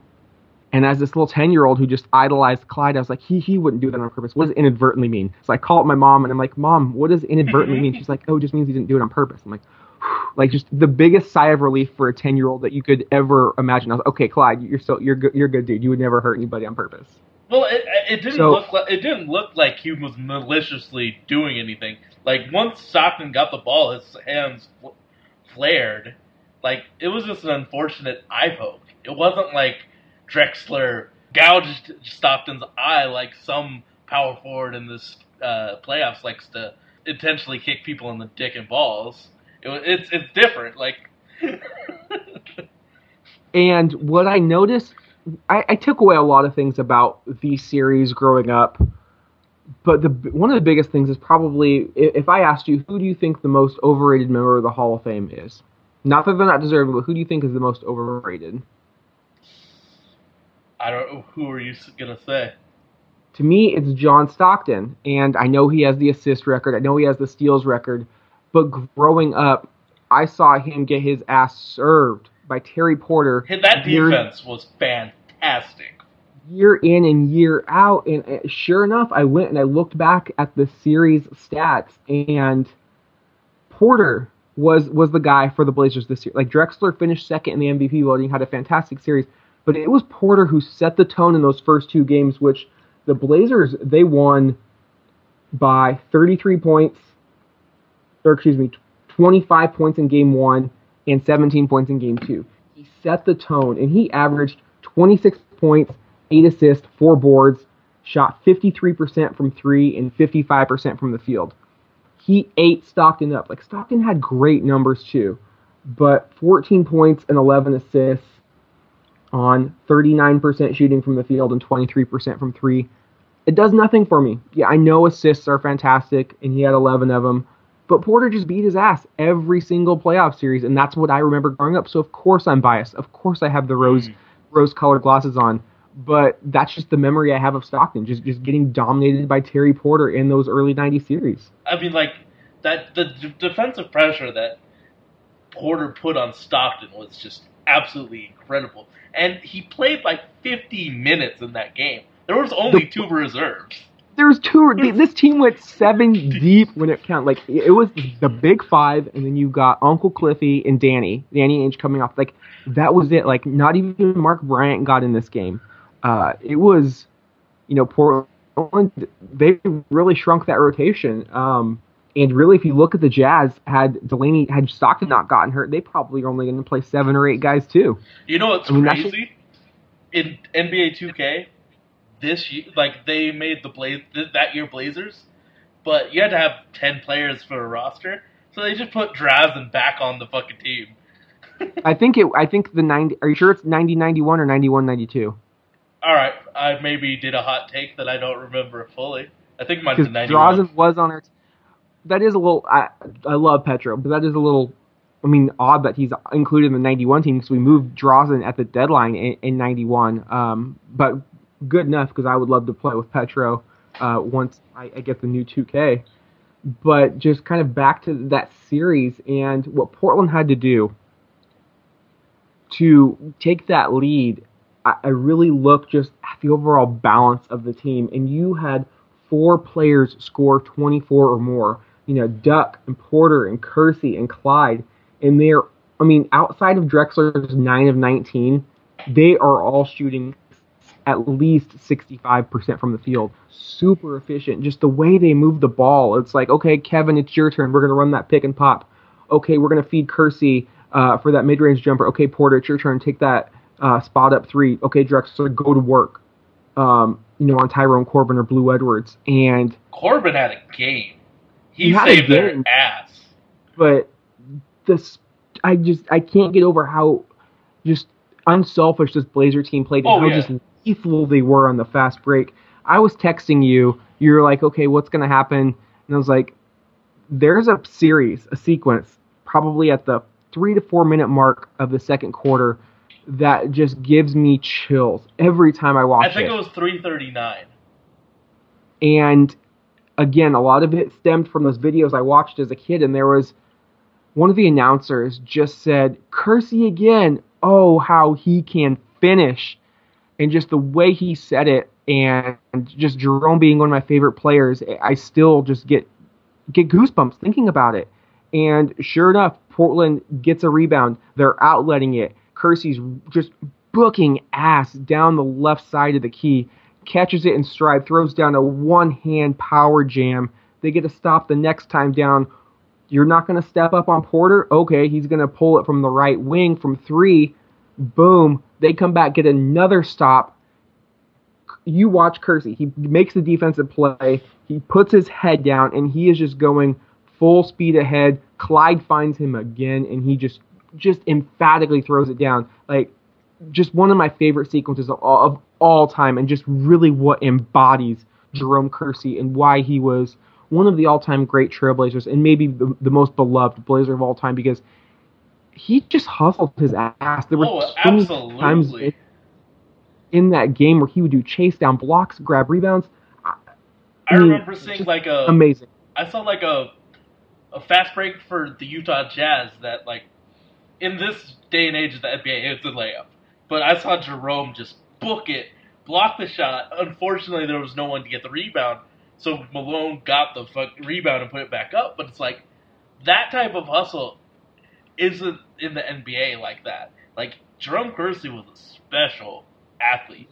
and as this little 10 year old who just idolized Clyde, I was like, he, he wouldn't do that on purpose. What does inadvertently mean? So I call up my mom and I'm like, Mom, what does inadvertently mean? She's like, Oh, it just means he didn't do it on purpose. I'm like, [sighs] like just the biggest sigh of relief for a 10 year old that you could ever imagine. I was like, okay, Clyde, you're so you're good, you're good dude. You would never hurt anybody on purpose. Well, it, it didn't So- look like it didn't look like he was maliciously doing anything. Like once Stockton got the ball, his hands fl- flared. Like it was just an unfortunate eye poke. It wasn't like Drexler gouged Stockton's eye like some power forward in this uh, playoffs likes to intentionally kick people in the dick and balls. It, it's it's different. Like [laughs] And what I noticed, I, I took away a lot of things about the series growing up. But the one of the biggest things is probably if I asked you, who do you think the most overrated member of the Hall of Fame is? Not that they're not deserving, but who do you think is the most overrated? I don't know who are you gonna say. To me, it's John Stockton, and I know he has the assist record. I know he has the steals record, but growing up, I saw him get his ass served by Terry Porter. Hey, That year- defense was fantastic. year in and year out. And sure enough, I went and I looked back at the series stats, and Porter was was the guy for the Blazers this year. Like Drexler finished second in the MVP voting, had a fantastic series, but it was Porter who set the tone in those first two games, which the Blazers they won by 33 points, or excuse me, 25 points in game one and 17 points in game two. He set the tone, and he averaged 26 points, eight assists, four boards, shot 53% from three and 55% from the field. He ate Stockton up. Like Stockton had great numbers too, but 14 points and 11 assists on 39% shooting from the field and 23% from three. It does nothing for me. Yeah, I know assists are fantastic, and he had 11 of them, but Porter just beat his ass every single playoff series, and that's what I remember growing up. So of course I'm biased. Of course I have the rose Mm. rose-colored glasses on, but that's just the memory I have of Stockton, just just getting dominated by Terry Porter in those early '90s series. I mean, like that the d- defensive pressure that Porter put on Stockton was just absolutely incredible, and he played like 50 minutes in that game. There was only The- two reserves. There was two. This team went seven deep when it counted. Like it was the big five, and then you got Uncle Cliffy and Danny, Danny Ainge coming off. Like that was it. Like not even Mark Bryant got in this game. Uh, it was, you know, Portland. They really shrunk that rotation. Um, and really, if you look at the Jazz, had Delaney, had Stockton not gotten hurt, they probably are only going to play seven or eight guys too. You know what's I mean, crazy? In NBA 2K, this year, like they made the Blaze that year Blazers, but you had to have 10 players for a roster, so they just put Drazen back on the fucking team. [laughs] I think it. I think the ninety. Are you sure it's ninety ninety one or ninety one ninety two? All right, I maybe did a hot take that I don't remember fully. I think mine's because 91. Drazen was on our. T- that is a little. I I love Petro, but that is a little. I mean, odd that he's included in the '91 team because we moved Drazen at the deadline in, in '91. Um, but good enough because I would love to play with Petro uh, once I, I get the new 2K. But just kind of back to that series and what Portland had to do to take that lead. I really look just at the overall balance of the team, and you had four players score 24 or more. You know, Duck and Porter and Kersey and Clyde, and they're, I mean, outside of Drexler's 9 of 19, they are all shooting at least 65% from the field. Super efficient. Just the way they move the ball. It's like, okay, Kevin, it's your turn. We're going to run that pick and pop. Okay, we're going to feed Kersey uh, for that mid range jumper. Okay, Porter, it's your turn. Take that uh, spot up three. Okay, Drexler, go to work. Um, you know, on Tyrone Corbin or Blue Edwards. And Corbin had a game. He, a saved their game. ass. but this I just I can't get over how just unselfish this Blazer team played and Oh, how yeah. just lethal they were on the fast break. I was texting you, You're like, okay, what's gonna happen? And I was like, there's a series, a sequence, probably at the three to four minute mark of the second quarter that just gives me chills every time I watch it. I think it. it was 339. And again, a lot of it stemmed from those videos I watched as a kid, and there was one of the announcers just said, Kersey again, oh, how he can finish. And just the way he said it, and just Jerome being one of my favorite players, I still just get get goosebumps thinking about it. And sure enough, Portland gets a rebound. They're outletting it. Kersey's just booking ass down the left side of the key, catches it in stride, throws down a one hand power jam. They get a stop the next time down. You're not going to step up on Porter? Okay, he's going to pull it from the right wing from three. Boom. They come back, get another stop. You watch Kersey. He makes the defensive play. He puts his head down, and he is just going full speed ahead. Clyde finds him again, and he just just emphatically throws it down. Like just one of my favorite sequences of all, of all time, and just really what embodies Jerome Kersey and why he was one of the all-time great Trailblazers and maybe the, the most beloved Blazer of all time because he just hustled his ass. There were Oh, so times in, in that game where he would do chase down blocks, grab rebounds. I mean, remember seeing like a Amazing. I saw like a a fast break for the Utah Jazz that like in this day and age of the NBA it's a layup. But I saw Jerome just book it, block the shot. Unfortunately, there was no one to get the rebound, so Malone got the fuck rebound and put it back up. But it's like that type of hustle isn't in the NBA like that. Like Jerome Kersey was a special athlete.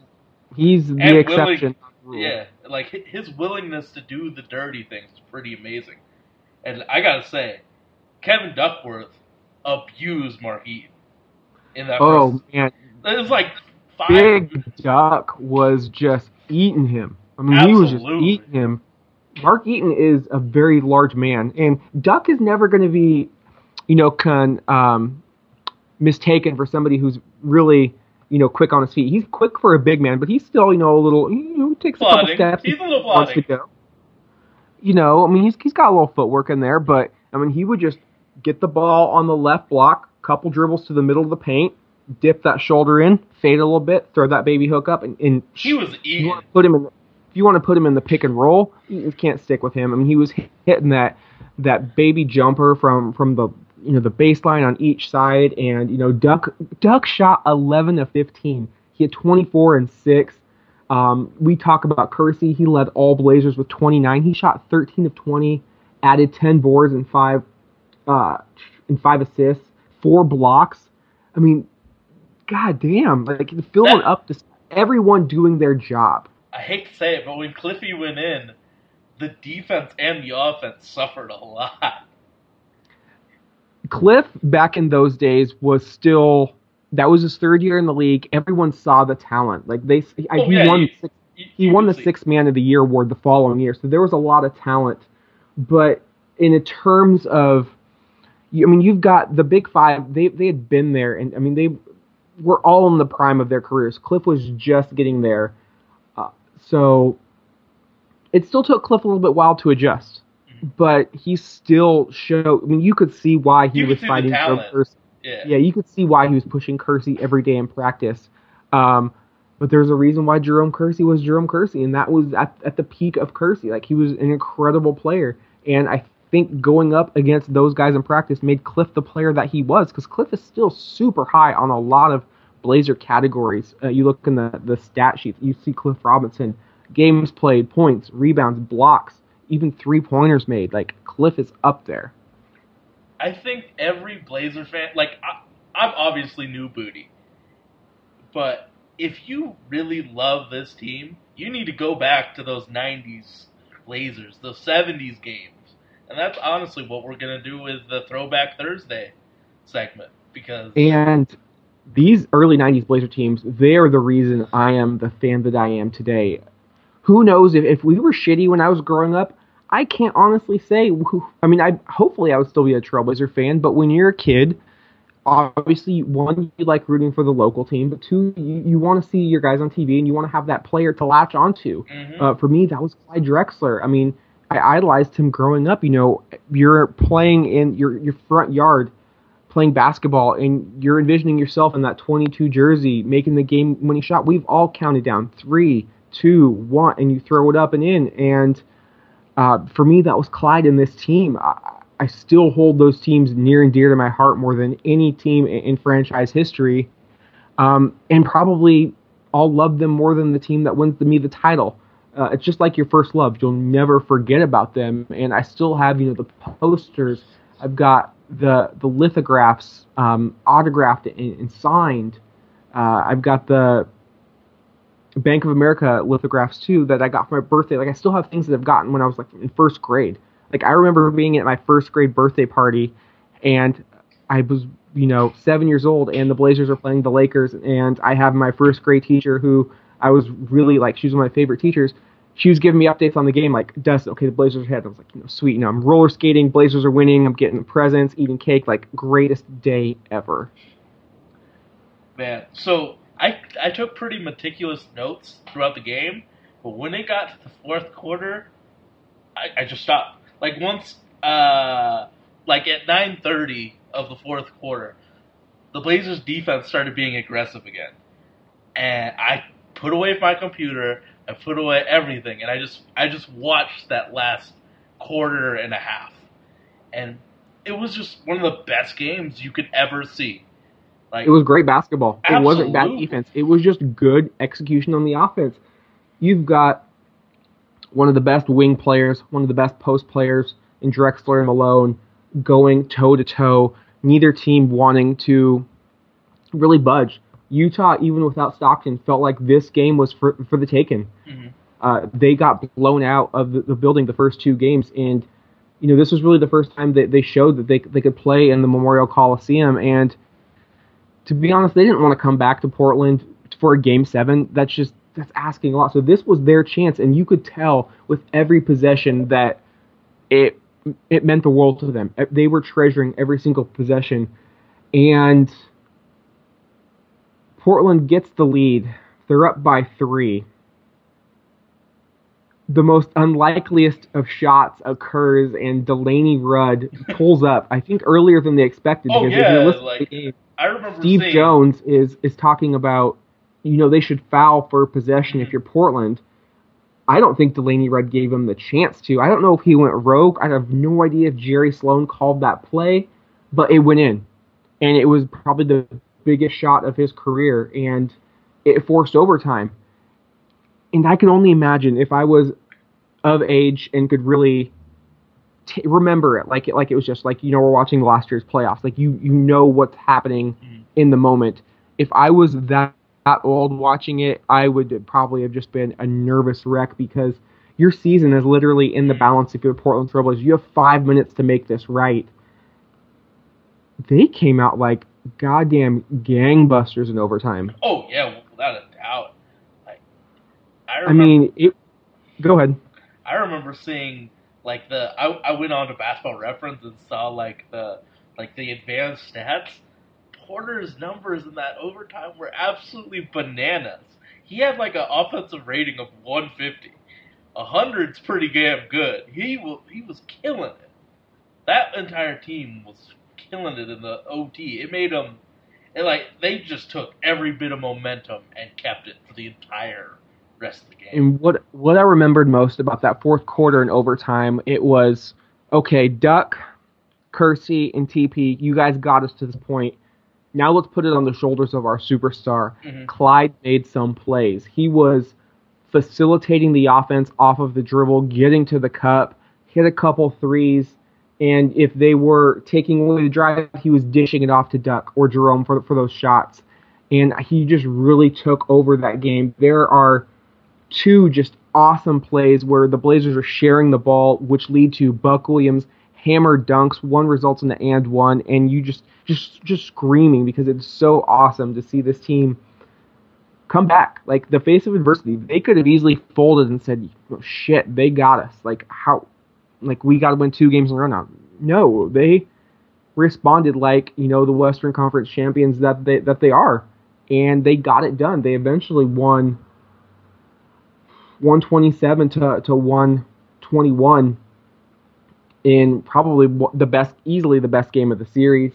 He's the And exception. willing- not the rule. Yeah, like his willingness to do the dirty things is pretty amazing. And I gotta say, Kevin Duckworth abused Mark Eaton in that Oh first. man, It was like five. Big Duck was just eating him. I mean, he was just eating him. Mark Eaton is a very large man, and Duck is never going to be, you know, con, um, mistaken for somebody who's really, you know, quick on his feet. He's quick for a big man, but he's still, you know, a little, you know, takes a couple steps. He's a little to go. You know, I mean, he's he's got a little footwork in there, but I mean, he would just get the ball on the left block, couple dribbles to the middle of the paint, dip that shoulder in, fade a little bit, throw that baby hook up, and, and He was eating. want to put him in, if you want to put him in the pick and roll, you can't stick with him. I mean, he was hitting that that baby jumper from from the you know the baseline on each side, and you know Duck Duck shot 11 of 15. He had 24 and six. Um, we talk about Kersey. He led all Blazers with 29. He shot 13 of 20, added 10 boards and five uh, and five assists, four blocks. I mean, god damn, like filling That- up this everyone doing their job. I hate to say it, but when Cliffy went in, the defense and the offense suffered a lot. Cliff back in those days was still that was his third year in the league. Everyone saw the talent. Like they, I, Oh, he yeah, won. you- six, You- he you won the see- sixth man of the year award the following year. So there was a lot of talent. But in terms of, I mean, you've got the big five. They they had been there, and I mean they were all in the prime of their careers. Cliff was just getting there, uh, so it still took Cliff a little bit while to adjust. Mhm. But he still showed. I mean, you could see why he You was fighting for first Yeah. yeah, you could see why he was pushing Kersey every day in practice. Um, but there's a reason why Jerome Kersey was Jerome Kersey, and that was at, at the peak of Kersey. Like he was an incredible player, and I think going up against those guys in practice made Cliff the player that he was, because Cliff is still super high on a lot of Blazer categories. Uh, you look in the the stat sheets, you see Cliff Robinson, games played, points, rebounds, blocks, even three pointers made. Like Cliff is up there. I think every Blazer fan, like I, I'm obviously new booty, but if you really love this team, you need to go back to those '90s Blazers, those '70s games, and that's honestly what we're gonna do with the Throwback Thursday segment because And these early 90s Blazer teams, they're the reason I am the fan that I am today. Who knows if, if we were shitty when I was growing up, I can't honestly say. who- I mean, I hopefully I would still be a Trailblazer fan, but when you're a kid, obviously one you like rooting for the local team, but two you, you want to see your guys on TV and you want to have that player to latch onto. Mhm. Uh, for me, that was Clyde Drexler. I mean, I idolized him growing up. You know, you're playing in your your front yard, playing basketball, and you're envisioning yourself in that 22 jersey, making the game-winning shot. We've all counted down three, two, one, and you throw it up and in. And uh, for me, that was Clyde and this team. I, I still hold those teams near and dear to my heart more than any team in, in franchise history, um, and probably I'll love them more than the team that wins the, me the title. Uh, it's just like your first love; you'll never forget about them. And I still have, you know, the posters. I've got the the lithographs um, autographed and, and signed. Uh, I've got the Bank of America lithographs too that I got for my birthday. Like I still have things that I've gotten when I was like in first grade. Like I remember being at my first grade birthday party, and I was you know seven years old, and the Blazers are playing the Lakers, and I have my first grade teacher who I was really like she was one of my favorite teachers. She was giving me updates on the game, like Dustin, okay, the Blazers are ahead. I was like, you know, sweet. You know, I'm roller skating, Blazers are winning. I'm getting presents, eating cake, like greatest day ever. Man, so I I took pretty meticulous notes throughout the game, but when it got to the fourth quarter, I, I just stopped. Like once, uh, like at nine thirty of the fourth quarter, the Blazers defense started being aggressive again, and I put away my computer, I put away everything, and I just I just watched that last quarter and a half, and it was just one of the best games you could ever see. Like It was great basketball. It wasn't bad defense. It was just good execution on the offense. You've got one of the best wing players, one of the best post players in Drexler and Malone going toe to toe. Neither team wanting to really budge. Utah, even without Stockton, felt like this game was for, for the taking. Mhm. Uh, they got blown out of the, the building the first two games, and you know this was really the first time that they showed that they they could play in the Memorial Coliseum. And to be honest, they didn't want to come back to Portland for a game seven. That's just that's asking a lot. So this was their chance, and you could tell with every possession that it it meant the world to them. They were treasuring every single possession, and Portland gets the lead. They're up by three. The most unlikeliest of shots occurs, and Delaney Rudd pulls up. I think earlier than they expected. Oh, because yeah, if you like- game, I remember Steve Jones is is talking about, you know, they should foul for possession if mhm. you're Portland. I don't think Delaney Rudd gave him the chance to. I don't know if he went rogue. I have no idea if Jerry Sloan called that play, but it went in, and it was probably the biggest shot of his career, and it forced overtime. And I can only imagine if I was of age and could really t- remember it like it like it was just like you know we're watching last year's playoffs like you you know what's happening Mhm. in the moment if i was that, that old watching it i would probably have just been a nervous wreck because your season is literally in the balance if you're portland trailblazers you have five minutes to make this right they came out like goddamn gangbusters in overtime Oh yeah, without a doubt. Like, I i mean it go ahead I remember seeing like the. I, I went on to Basketball Reference and saw like the like the advanced stats. Porter's numbers in that overtime were absolutely bananas. He had like an offensive rating of 150. A hundred's pretty damn good. He was he was killing it. That entire team was killing it in the OT. It made them. It like they just took every bit of momentum and kept it for the entire rest of the game. And what what I remembered most about that fourth quarter and overtime, it was okay, Duck, Kersey, and TP, you guys got us to this point. Now let's put it on the shoulders of our superstar. Mhm. Clyde made some plays. He was facilitating the offense off of the dribble, getting to the cup, hit a couple threes, and if they were taking away the drive, he was dishing it off to Duck or Jerome for for those shots. and he just really took over that game. There are two just awesome plays where the Blazers are sharing the ball, which lead to Buck Williams hammer dunks. One results in the and one, and you just just just screaming because it's so awesome to see this team come back. Like the face of adversity, they could have easily folded and said, oh, "Shit, they got us." Like how, like we got to win two games in a row now. No, they responded like you know the Western Conference champions that they that they are, and they got it done. They eventually won 127 to to 121 in probably the best, easily the best game of the series.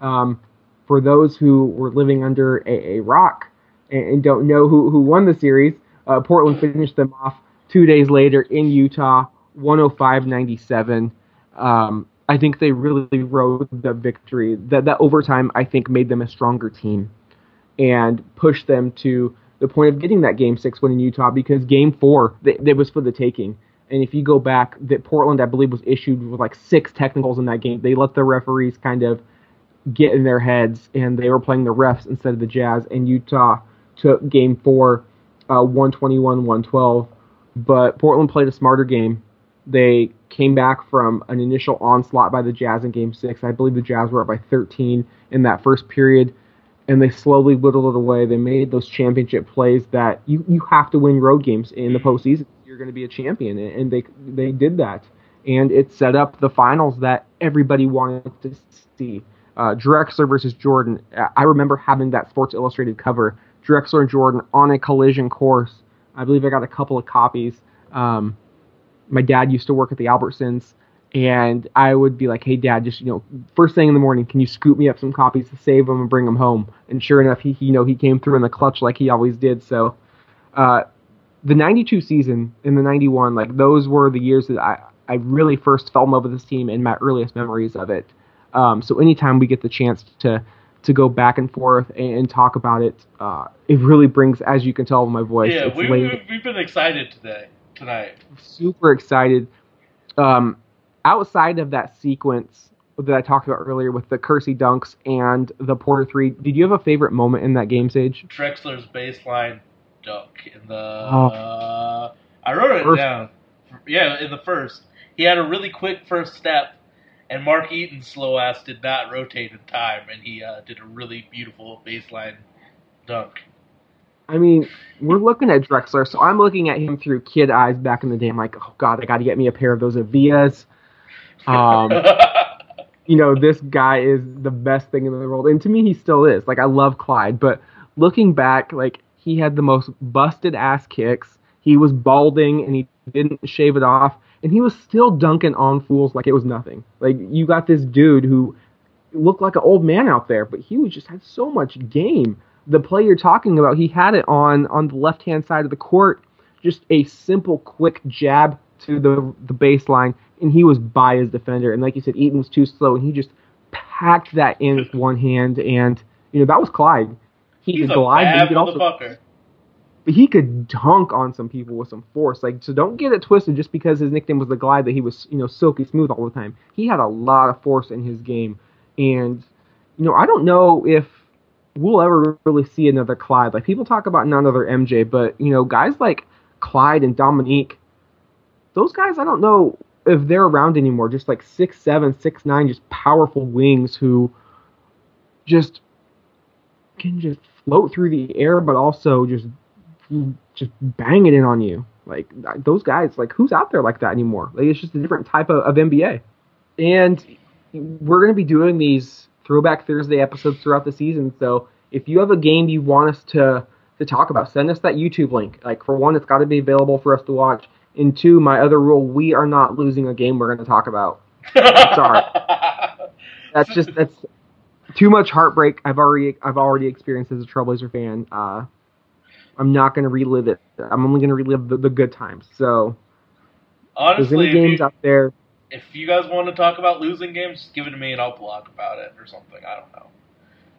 Um, for those who were living under a, a rock and, and, don't know who, who won the series, uh, Portland finished them off two days later in Utah, 105-97. Um, I think they really rode the victory. That that overtime, I think, made them a stronger team and pushed them to the point of getting that game six win in Utah because game four, it was for the taking. And if you go back, that Portland, I believe, was issued with like six technicals in that game. They let the referees kind of get in their heads, and they were playing the refs instead of the Jazz. And Utah took game four, uh, 121 112. But Portland played a smarter game. They came back from an initial onslaught by the Jazz in game six. I believe the Jazz were up by 13 in that first period, and they slowly whittled it away. They made those championship plays that you, you have to win road games in the postseason you're going to be a champion, and they they did that, and it set up the finals that everybody wanted to see. Uh, Drexler versus Jordan. I remember having that Sports Illustrated cover. Drexler and Jordan on a collision course. I believe I got a couple of copies. Um, my dad used to work at the Albertsons, and I would be like, "Hey, Dad, just you know, first thing in the morning, can you scoop me up some copies to save them and bring them home?" And sure enough, he, he you know he came through in the clutch like he always did. So uh, the 92 season and the 91 like those were the years that i i really first fell in love with this team and my earliest memories of it um, so anytime we get the chance to to go back and forth and, and talk about it uh, it really brings as you can tell my voice yeah we, we, we've been excited today tonight super excited um, outside of that sequence that I talked about earlier with the Kersey dunks and the Porter three, did you have a favorite moment in that game, Sage? Drexler's baseline duck in the. Oh. Uh, I wrote it first. down. Yeah, in the first, he had a really quick first step, and Mark Eaton's slow ass did not rotate in time, and he uh, did a really beautiful baseline dunk. I mean, we're looking at Drexler, so I'm looking at him through kid eyes back in the day. I'm like, oh god, I got to get me a pair of those Avias. Um, [laughs] you know, this guy is the best thing in the world, and to me, he still is. Like, I love Clyde, but looking back, like he had the most busted ass kicks. He was balding and he didn't shave it off, and he was still dunking on fools like it was nothing. Like you got this dude who looked like an old man out there, but he was just had so much game. The play you're talking about, he had it on on the left hand side of the court, just a simple, quick jab to the the baseline, and he was by his defender. And like you said, Eaton was too slow, and he just packed that in with one hand, and you know that was Clyde he He's could glide, he could also, but he could dunk on some people with some force. Like, so don't get it twisted just because his nickname was the Glide that he was, you know, silky smooth all the time. He had a lot of force in his game, and you know, I don't know if we'll ever really see another Clyde. Like people talk about another MJ, but you know, guys like Clyde and Dominique, those guys, I don't know if they're around anymore. Just like six seven, six nine, just powerful wings who just can just float through the air, but also just just bang it in on you. Like those guys, like who's out there like that anymore? Like it's just a different type of, of NBA. And we're gonna be doing these throwback Thursday episodes throughout the season. So if you have a game you want us to to talk about, send us that YouTube link. Like for one, it's got to be available for us to watch. And two, my other rule: we are not losing a game we're going to talk about. [laughs] Sorry, that's just that's too much heartbreak. I've already I've already experienced as a Trailblazer fan. Uh, I'm not going to relive it. I'm only going to relive the, the, good times. So, honestly, there's any games you, out there. If you guys want to talk about losing games, just give it to me and I'll blog about it or something. I don't know,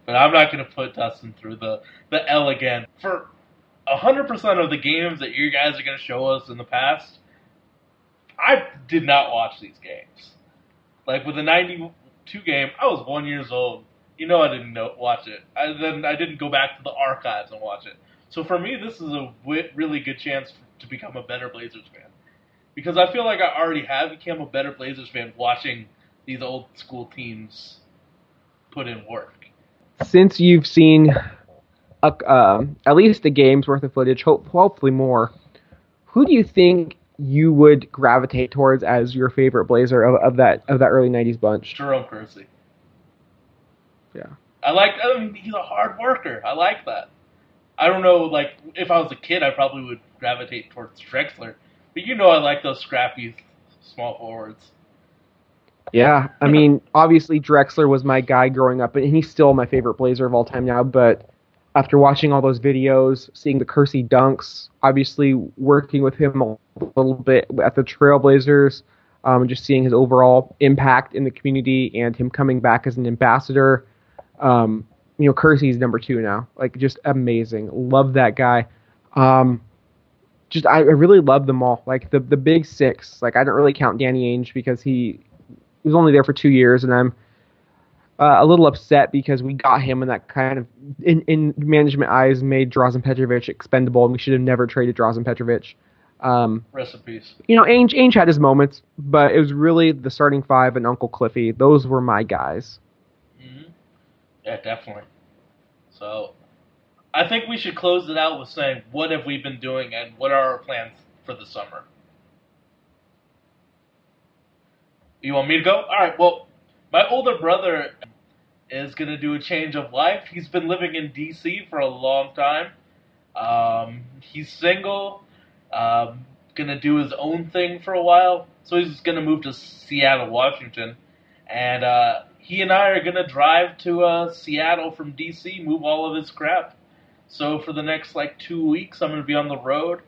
but I'm not going to put Dustin through the the L again for hundred percent of the games that you guys are going to show us in the past. I did not watch these games. Like with the '92 game, I was one years old you know I didn't know, watch it. I, then I didn't go back to the archives and watch it. So for me, this is a w- really good chance to become a better Blazers fan because I feel like I already have become a better Blazers fan watching these old school teams put in work. Since you've seen a, uh, at least a game's worth of footage, hope, hopefully more, who do you think you would gravitate towards as your favorite Blazer of, of that of that early '90s bunch? Jerome Kersey. Yeah. I like. I mean, he's a hard worker. I like that. I don't know, like if I was a kid, I probably would gravitate towards Drexler, but you know, I like those scrappy small forwards. Yeah, I mean, obviously Drexler was my guy growing up, and he's still my favorite Blazer of all time now. But after watching all those videos, seeing the Kersey dunks, obviously working with him a little bit at the Trailblazers, um, just seeing his overall impact in the community and him coming back as an ambassador. Um, you know, Kersey's number two now. Like, just amazing. Love that guy. Um, just I, I really love them all. Like the the big six. Like I don't really count Danny Ainge because he, he was only there for two years, and I'm uh, a little upset because we got him and that kind of in, in management eyes made Drazen Petrovic expendable, and we should have never traded Drazen Petrovic. Um, peace. you know, Ainge, Ainge had his moments, but it was really the starting five and Uncle Cliffy. Those were my guys. hmm Yeah, definitely. So, I think we should close it out with saying, what have we been doing and what are our plans for the summer? You want me to go? All right. Well, my older brother is to do a change of life. He's been living in D.C. for a long time. Um, he's single. Um, to do his own thing for a while. So he's to move to Seattle, Washington. And uh, he and I are to drive to uh, Seattle from D.C., move all of his crap. So for the next like two weeks, I'm going to be on the road.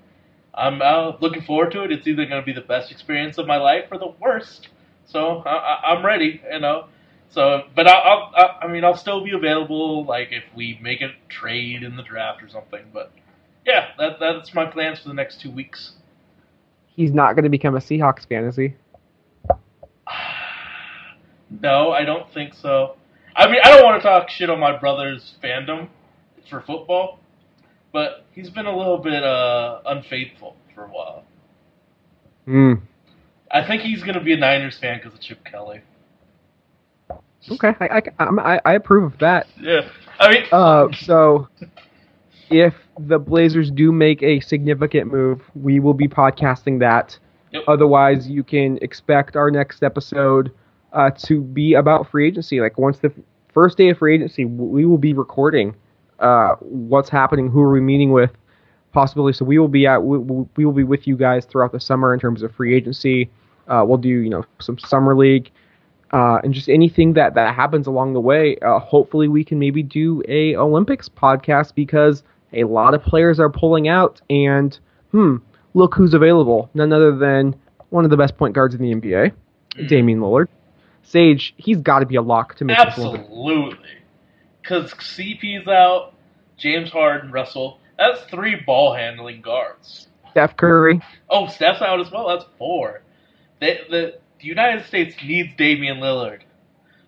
I'm uh, looking forward to it. It's either going to be the best experience of my life or the worst. So I, I, I'm ready, you know. So, but I'll, I'll, I mean, I'll still be available, like if we make a trade in the draft or something. But yeah, that that's my plans for the next two weeks. He's not going to become a Seahawks fan, is he? [sighs] No, I don't think so. I mean, I don't want to talk shit on my brother's fandom for football, but he's been a little bit uh, unfaithful for a while. Hmm. I think he's going to be a Niners fan because of Chip Kelly. Okay, I, I, I'm- I, I approve of that. Yeah, I mean, Uh, so if the Blazers do make a significant move, we will be podcasting that. Yep. Otherwise, you can expect our next episode uh, to be about free agency. Like once the first day of free agency, we will be recording uh, what's happening, who are we meeting with, possibly. So we will be at we, we will be with you guys throughout the summer in terms of free agency. Uh, we'll do you know some summer league. Uh, and just anything that, that happens along the way, uh, hopefully we can maybe do a Olympics podcast because a lot of players are pulling out, and hmm, look who's available. None other than one of the best point guards in the NBA, Damian Lillard. Sage, he's got to be a lock to make absolutely. Because CP's out, James Harden, Russell. That's three ball handling guards. Steph Curry. Oh, Steph's out as well. That's four. They, the the United States needs Damian Lillard,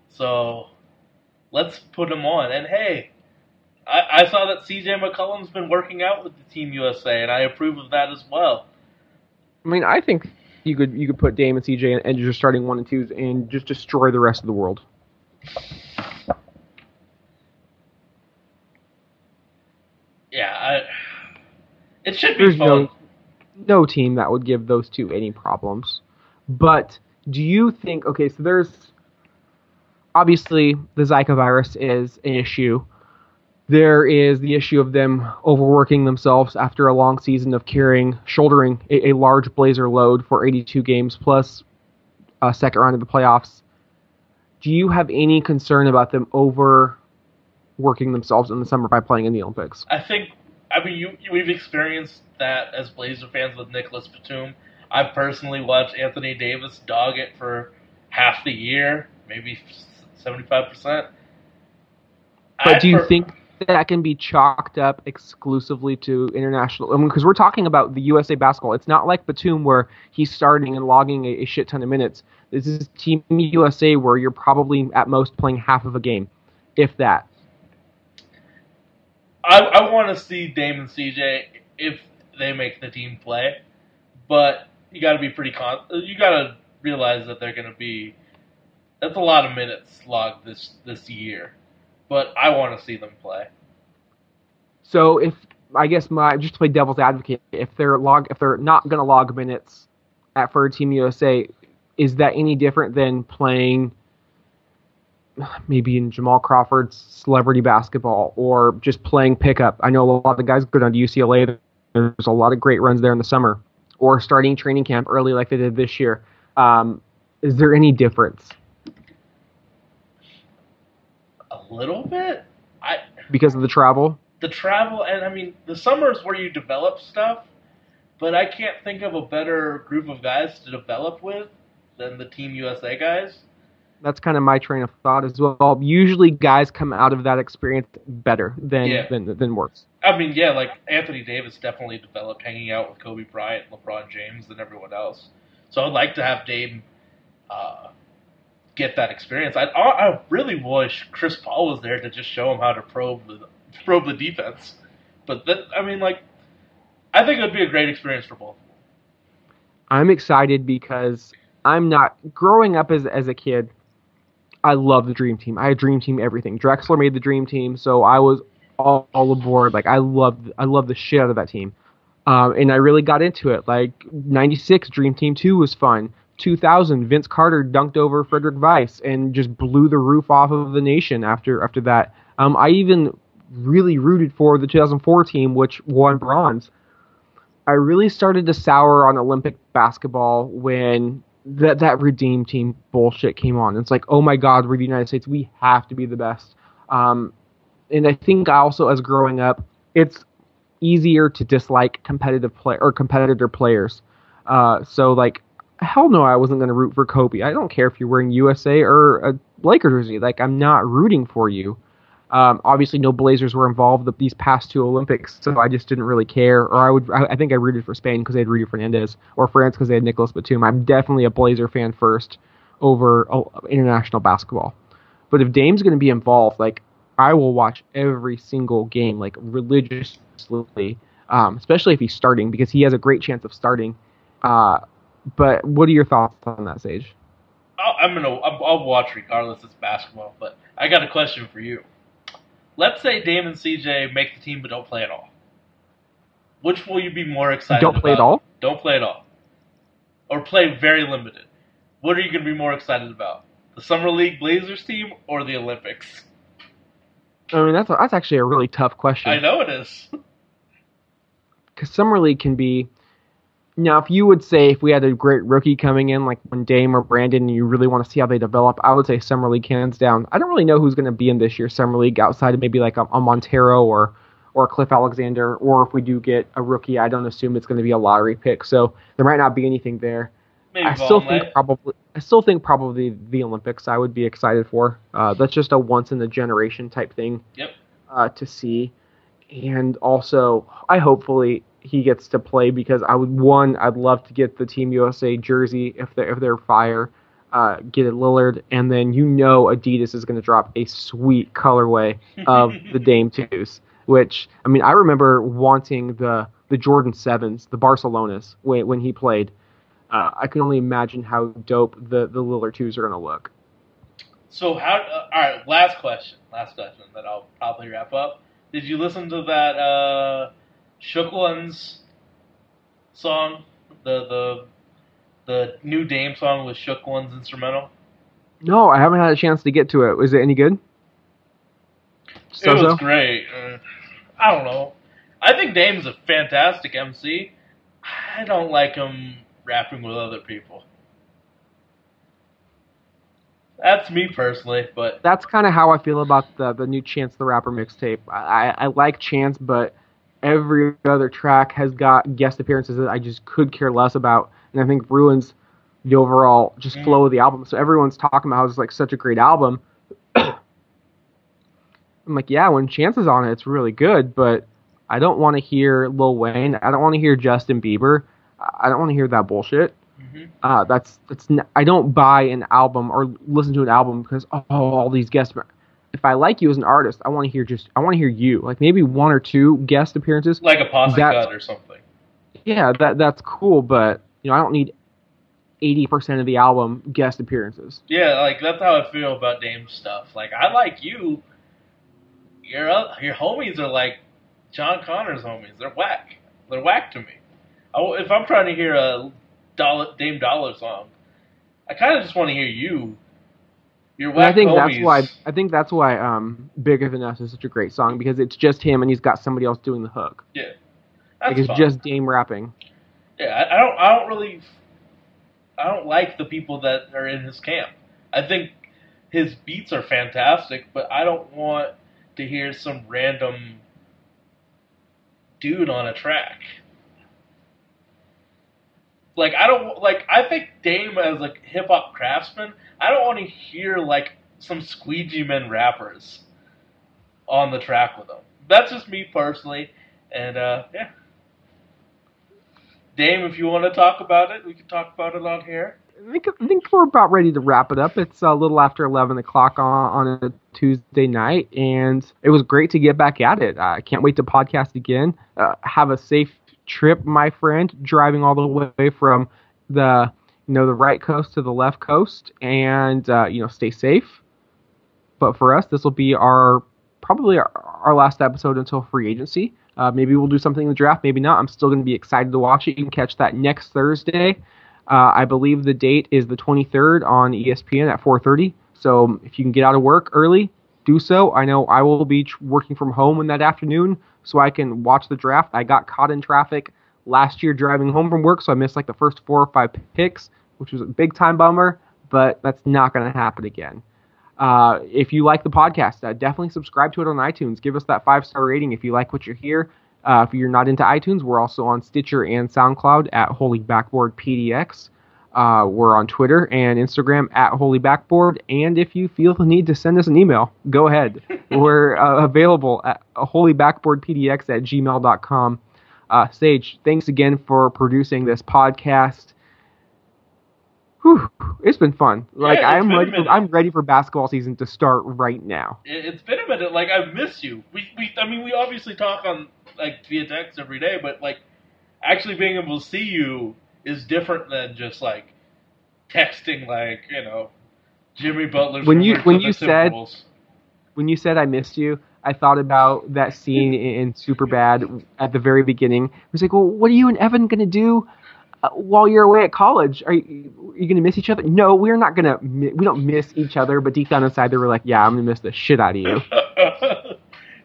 so let's put him on. And hey, I, I saw that CJ McCollum's been working out with the Team USA, and I approve of that as well. I mean, I think you could you could put Dame and CJ and, and just starting one and twos and just destroy the rest of the world. Yeah, I, it should be There's fun. no no team that would give those two any problems. But do you think okay, so there's obviously the Zika virus is an issue. There is the issue of them overworking themselves after a long season of carrying, shouldering a, a large Blazer load for 82 games plus a second round of the playoffs. Do you have any concern about them overworking themselves in the summer by playing in the Olympics? I think, I mean, you, we've experienced that as Blazer fans with Nicolas Batum. I personally watched Anthony Davis dog it for half the year, maybe seventy five percent. But do you think that can be chalked up exclusively to international? I mean, because we're talking about the USA basketball. It's not like Batum where he's starting and logging a, a shit ton of minutes. This is Team USA where you're probably at most playing half of a game. if that. I, I want to see Dame and CJ if they make the team play, but you got to be pretty con. You got to realize that they're going to be. That's a lot of minutes logged this this year, but I want to see them play. So if I guess my just to play devil's advocate, if they're log if they're not going to log minutes at for Team USA, is that any different than playing maybe in Jamal Crawford's celebrity basketball or just playing pickup? I know a lot of the guys go down to UCLA. There's a lot of great runs there in the summer, or starting training camp early like they did this year. Um, is there any difference? A little bit. I because of the travel. The travel, and I mean, the summer is where you develop stuff, but I can't think of a better group of guys to develop with than the Team USA guys. That's kind of my train of thought as well. Usually, guys come out of that experience better than Yeah. than than worse. I mean, yeah, like Anthony Davis definitely developed hanging out with Kobe Bryant, LeBron James, and everyone else. So I'd like to have Dame uh, get that experience. I, I really wish Chris Paul was there to just show him how to probe the probe the defense. But that, I mean, like, I think it would be a great experience for both. I'm excited because I'm not growing up as as a kid. I love the dream team. I had dream team everything. Drexler made the dream team, so I was all, all aboard. Like I loved I loved the shit out of that team, um, and I really got into it. Like '96 Dream Team Two was fun. 2000 Vince Carter dunked over Frédéric Weis and just blew the roof off of the nation after after that. Um, I even really rooted for the 2004 team, which won bronze. I really started to sour on Olympic basketball when that that redeem team bullshit came on. It's like, oh my god, we're the United States. We have to be the best. Um, and I think also as growing up, it's easier to dislike competitive play or competitor players. Uh, so like, hell no, I wasn't going to root for Kobe. I don't care if you're wearing USA or a Laker jersey. Like, I'm not rooting for you. Um, obviously, no Blazers were involved the, these past two Olympics, so I just didn't really care. Or I would, I, I think I rooted for Spain because they had Rudy Fernandez, or France because they had Nicolas Batum. I'm definitely a Blazer fan first over oh, international basketball. But if Dame's going to be involved, like I will watch every single game like religiously, um, especially if he's starting because he has a great chance of starting. Uh, but what are your thoughts on that, Sage? I'll, I'm gonna I'll, I'll watch regardless. It's basketball, but I got a question for you. Let's say Dame and CJ make the team but don't play at all. Which will you be more excited? About? Don't play at all? Don't play at all, or play very limited. What are you going to be more excited about? The summer league Blazers team or the Olympics? I mean, that's a, that's actually a really tough question. I know it is. [laughs] because summer league can be now if you would say if we had a great rookie coming in like when Dame or Brandon and you really want to see how they develop I would say summer league hands down. I don't really know who's going to be in this year's summer league outside of maybe like a, a Montero or or Cliff Alexander or if we do get a rookie I don't assume it's going to be a lottery pick. So there might not be anything there. Maybe I still think probably I still think probably the Olympics I would be excited for. Uh, that's just a once in a generation type thing Yep. uh, to see, and also I hopefully he gets to play because I would one I'd love to get the Team USA jersey if they if they're fire, uh, get it Lillard, and then you know Adidas is going to drop a sweet colorway of [laughs] the Dame twos, which I mean I remember wanting the the Jordan sevens, the Barcelonas when when he played. Uh, I can only imagine how dope the the Lillard twos are going to look. So how? Uh, all right, last question. Last question that I'll probably wrap up. Did you listen to that Shook Ones song? The the the new Dame song with Shook Ones instrumental. No, I haven't had a chance to get to it. Was it any good? So it was great. Uh, I don't know. I think Dame's a fantastic MC. I don't like him rapping with other people. That's me personally, but that's kind of how I feel about the the new Chance the Rapper mixtape. I, I like Chance, but every other track has got guest appearances that I just could care less about, and I think ruins the overall just flow of the album. So everyone's talking about how it's like such a great album. [coughs] I'm like, yeah, when Chance is on it, it's really good, but I don't want to hear Lil Wayne. I don't want to hear Justin Bieber. I don't want to hear that bullshit. mhm. Uh, that's that's n- I don't buy an album or listen to an album because oh all these guests. If I like you as an artist, I want to hear just I want to hear you. Like maybe one or two guest appearances. Like a posse cut or something. Yeah, that that's cool, but you know, I don't need eighty percent of the album guest appearances. Yeah, like that's how I feel about Dame stuff. Like I like you. Your uh, your homies are like John Connor's homies. They're whack. They're whack to me. I, if I'm trying to hear a Dollar, Dame Dollar song, I kind of just want to hear you. Your And whack I think homies. that's why I think that's why um Bigger Than Us is such a great song because it's just him and he's got somebody else doing the hook. Yeah, Like it's fine. just Dame rapping. Yeah, I, I don't. I don't really. I don't like the people that are in his camp. I think his beats are fantastic, but I don't want to hear some random dude on a track. Like I don't like. I think Dame as a hip hop craftsman. I don't want to hear like some squeegee men rappers on the track with him. That's just me personally, and uh, yeah. Dame, if you want to talk about it, we can talk about it on here. I think, I think we're about ready to wrap it up. It's a little after 11 o'clock on, on a Tuesday night, and it was great to get back at it. I can't wait to podcast again. Uh, have a safe trip, my friend, driving all the way from the you know the right coast to the left coast, and uh, you know stay safe. But for us, this will be our probably our, our last episode until free agency. Uh, maybe we'll do something in the draft, maybe not. I'm still going to be excited to watch it. You can catch that next Thursday. Uh, I believe the date is the 23rd on ESPN at 4:30. So if you can get out of work early, do so. I know I will be working from home in that afternoon, so I can watch the draft. I got caught in traffic last year driving home from work, so I missed like the first four or five picks, which was a big time bummer. But that's not going to happen again. Uh, if you like the podcast, uh, definitely subscribe to it on iTunes. Give us that five star rating if you like what you hear. Uh, if you're not into iTunes, we're also on Stitcher and SoundCloud at Holy Backboard PDX. Uh, we're on Twitter and Instagram at Holy Backboard. And if you feel the need to send us an email, go ahead. [laughs] we're uh, available at holybackboardpdx at gmail.com. Uh, Sage, thanks again for producing this podcast. Whew, it's been fun. Like it's I'm ready. For. I'm ready for basketball season to start right now. It, it's been a minute. Like I miss you. We, we, I mean, we obviously talk on like via text every day, but like actually being able to see you is different than just like texting. Like you know, Jimmy Butler's When you- when you said- when you said I missed you, I thought about that scene [laughs] in, in Superbad at the very beginning. It was like, well, what are you and Evan gonna do uh, while you're away at college? Are you, are you gonna miss each other? No, we're not gonna. We don't miss each other. But deep down inside, they were like, yeah, I'm gonna miss the shit out of you. [laughs]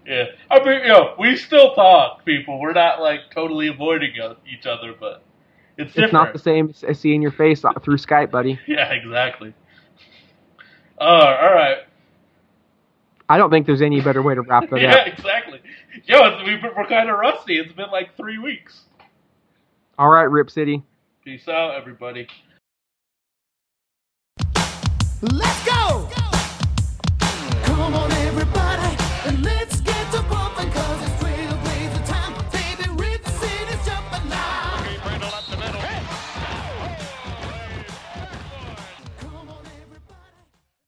yeah, I mean, you know, we still talk, people. We're not like totally avoiding each other, but it's, it's not the same as seeing your face uh, through Skype, buddy. [laughs] Yeah, exactly. Uh, all right. I don't think there's any better way to wrap [laughs] that yeah, up. Yeah, exactly. Yo, we, are kind of rusty. It's been like three weeks. All right, Rip City. Peace out, everybody. Let's go! Come on, everybody,